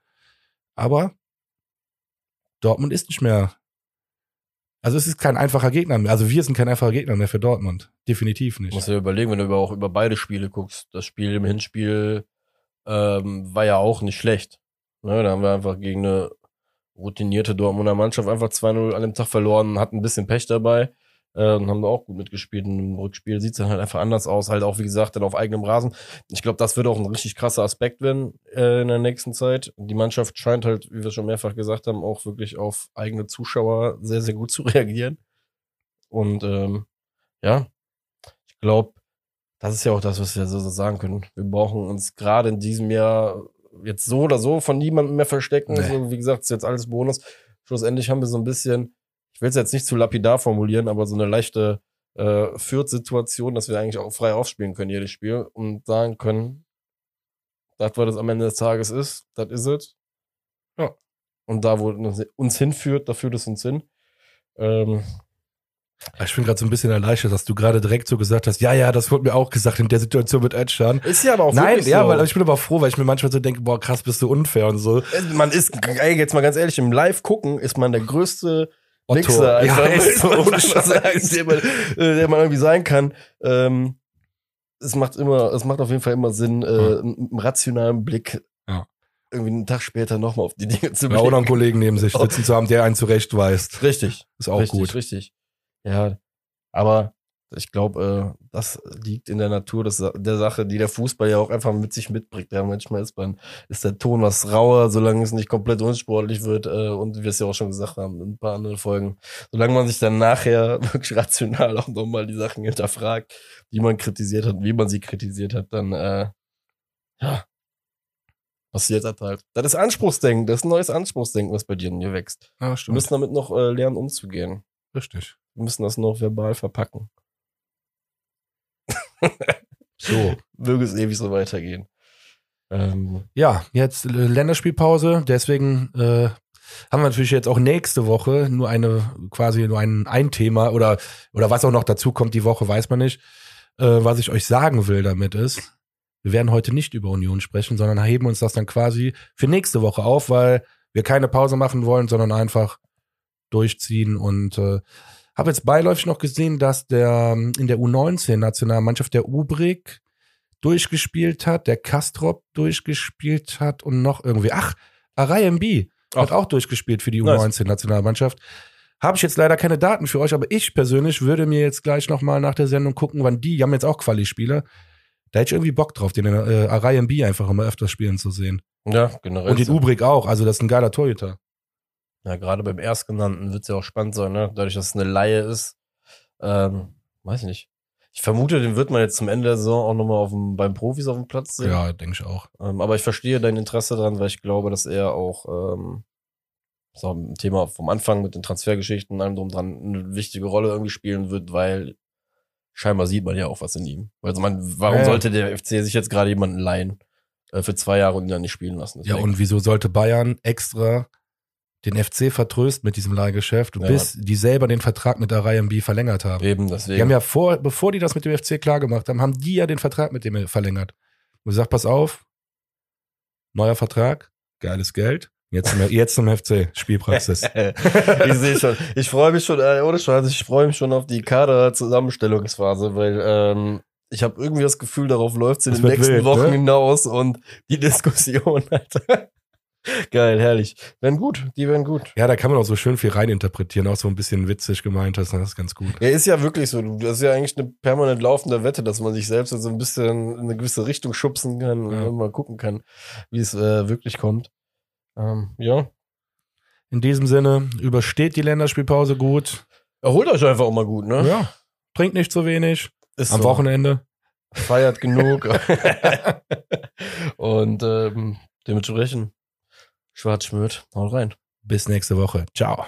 Aber Dortmund ist nicht mehr. Also es ist kein einfacher Gegner mehr. Also wir sind kein einfacher Gegner mehr für Dortmund. Definitiv nicht. musst dir überlegen, wenn du auch über beide Spiele guckst. Das Spiel im Hinspiel ähm, war ja auch nicht schlecht. Ne, da haben wir einfach gegen eine routinierte Dortmunder Mannschaft einfach 2-0 an dem Tag verloren, hatten ein bisschen Pech dabei äh, und haben da auch gut mitgespielt. Und Im Rückspiel sieht's dann halt einfach anders aus, halt auch wie gesagt dann auf eigenem Rasen. Ich glaube, das wird auch ein richtig krasser Aspekt werden äh, in der nächsten Zeit. Die Mannschaft scheint halt, wie wir schon mehrfach gesagt haben, auch wirklich auf eigene Zuschauer sehr, sehr gut zu reagieren. Und ähm, ja, ich glaube, das ist ja auch das, was wir so sagen können. Wir brauchen uns gerade in diesem Jahr jetzt so oder so von niemandem mehr verstecken. Nee. So, wie gesagt, ist jetzt alles Bonus. Schlussendlich haben wir so ein bisschen, ich will es jetzt nicht zu lapidar formulieren, aber so eine leichte äh, Fürth-Situation, dass wir eigentlich auch frei aufspielen können, jedes Spiel, und sagen können, das, was es am Ende des Tages ist, das ist es. Ja. Und da, wo uns hinführt, da führt es uns hin. Ähm, Ich bin gerade so ein bisschen erleichtert, dass du gerade direkt so gesagt hast, ja, ja, das wurde mir auch gesagt in der Situation mit Edschan. ist ja aber auch Nein, wirklich ja, so. weil ich bin aber froh, weil ich mir manchmal so denke, boah, krass, bist du unfair und so. Man ist, ey, jetzt mal ganz ehrlich, im Live gucken ist man der größte Otto. Wichser, Ja, einfach, ist so, ohne Scheiß. der, man, äh, der man irgendwie sein kann. Ähm, es macht immer, es macht auf jeden Fall immer Sinn, äh, Ja. einen rationalen Blick Ja. irgendwie einen Tag später nochmal auf die Dinge zu Ja, blicken. oder einen Kollegen neben sich sitzen zu haben, der einen zurechtweist. Richtig. Ist auch richtig, gut. Richtig. Ja, aber ich glaube, äh, das liegt in der Natur des, der Sache, die der Fußball ja auch einfach mit sich mitbringt. Ja, manchmal ist man, ist der Ton was rauer, solange es nicht komplett unsportlich wird, äh, und wir es ja auch schon gesagt haben in ein paar anderen Folgen. Solange man sich dann nachher wirklich rational auch nochmal die Sachen hinterfragt, die man kritisiert hat, wie man sie kritisiert hat, dann, äh, ja, passiert das halt. Das ist Anspruchsdenken, das ist ein neues Anspruchsdenken, was bei dir in mir wächst. Wir stimmt. müssen damit noch äh, lernen, umzugehen. Richtig. Wir müssen das noch verbal verpacken. So. Möge es ewig so weitergehen. Ähm, Ja, jetzt äh, Länderspielpause, deswegen äh, haben wir natürlich jetzt auch nächste Woche nur eine, quasi nur ein, ein Thema oder, oder was auch noch dazu kommt die Woche, weiß man nicht. Äh, was ich euch sagen will damit ist, wir werden heute nicht über Union sprechen, sondern heben uns das dann quasi für nächste Woche auf, weil wir keine Pause machen wollen, sondern einfach durchziehen und äh, habe jetzt beiläufig noch gesehen, dass der ähm, in der U19-Nationalmannschaft der Ubrik durchgespielt hat, der Kastrop durchgespielt hat und noch irgendwie, ach, Arai MB hat auch durchgespielt für die Nice. U19-Nationalmannschaft. Habe ich jetzt leider keine Daten für euch, aber ich persönlich würde mir jetzt gleich nochmal nach der Sendung gucken, wann die, die haben jetzt auch Quali-Spieler, da hätte ich irgendwie Bock drauf, den äh, Arai MB einfach immer öfters spielen zu sehen. ja, generell. Und den Ubrik auch, also das ist ein geiler Torhüter. Ja, gerade beim Erstgenannten wird es ja auch spannend sein, ne? Dadurch, dass es eine Laie ist. Ähm, weiß ich nicht. Ich vermute, den wird man jetzt zum Ende der Saison auch nochmal auf dem, beim Profis auf dem Platz sehen. Ja, denke ich auch. Ähm, aber ich verstehe dein Interesse daran, weil ich glaube, dass er auch ähm, so ein Thema vom Anfang mit den Transfergeschichten und allem drum dran eine wichtige Rolle irgendwie spielen wird, weil scheinbar sieht man ja auch was in ihm. Also man, warum Ja, sollte der FC sich jetzt gerade jemanden leihen äh, für zwei Jahre und ihn dann nicht spielen lassen? Ja, und wieso sollte Bayern extra den FC vertrösten mit diesem Leihgeschäft, Ja. bis die selber den Vertrag mit Arai MB verlängert haben? eben Die deswegen. haben ja vor, bevor die das mit dem FC klar gemacht haben, haben die ja den Vertrag mit dem verlängert. Und gesagt, pass auf, neuer Vertrag, geiles Geld, jetzt zum, jetzt zum FC, Spielpraxis. ich sehe schon. Ich freue mich schon, äh, ohne Scheiß, ich freue mich schon auf die Kader-Zusammenstellungsphase, weil ähm, ich habe irgendwie das Gefühl, darauf läuft es in Das den nächsten wild, Wochen ne? hinaus und die Diskussion, Alter. Geil, herrlich. Werden gut, die werden gut. Ja, da kann man auch so schön viel reininterpretieren, auch so ein bisschen witzig gemeint hast, das ist ganz gut. Ja, ist ja wirklich so. Das ist ja eigentlich eine permanent laufende Wette, dass man sich selbst so ein bisschen in eine gewisse Richtung schubsen kann Ja. und mal gucken kann, wie es äh, wirklich kommt. Ähm, ja. In diesem Sinne, übersteht die Länderspielpause gut. Erholt euch einfach auch mal gut, ne? Ja, trinkt nicht zu wenig. Ist Am so. Wochenende. Feiert genug. und ähm, dementsprechend, Schwarz schmürt. Haut rein. Bis nächste Woche. Ciao.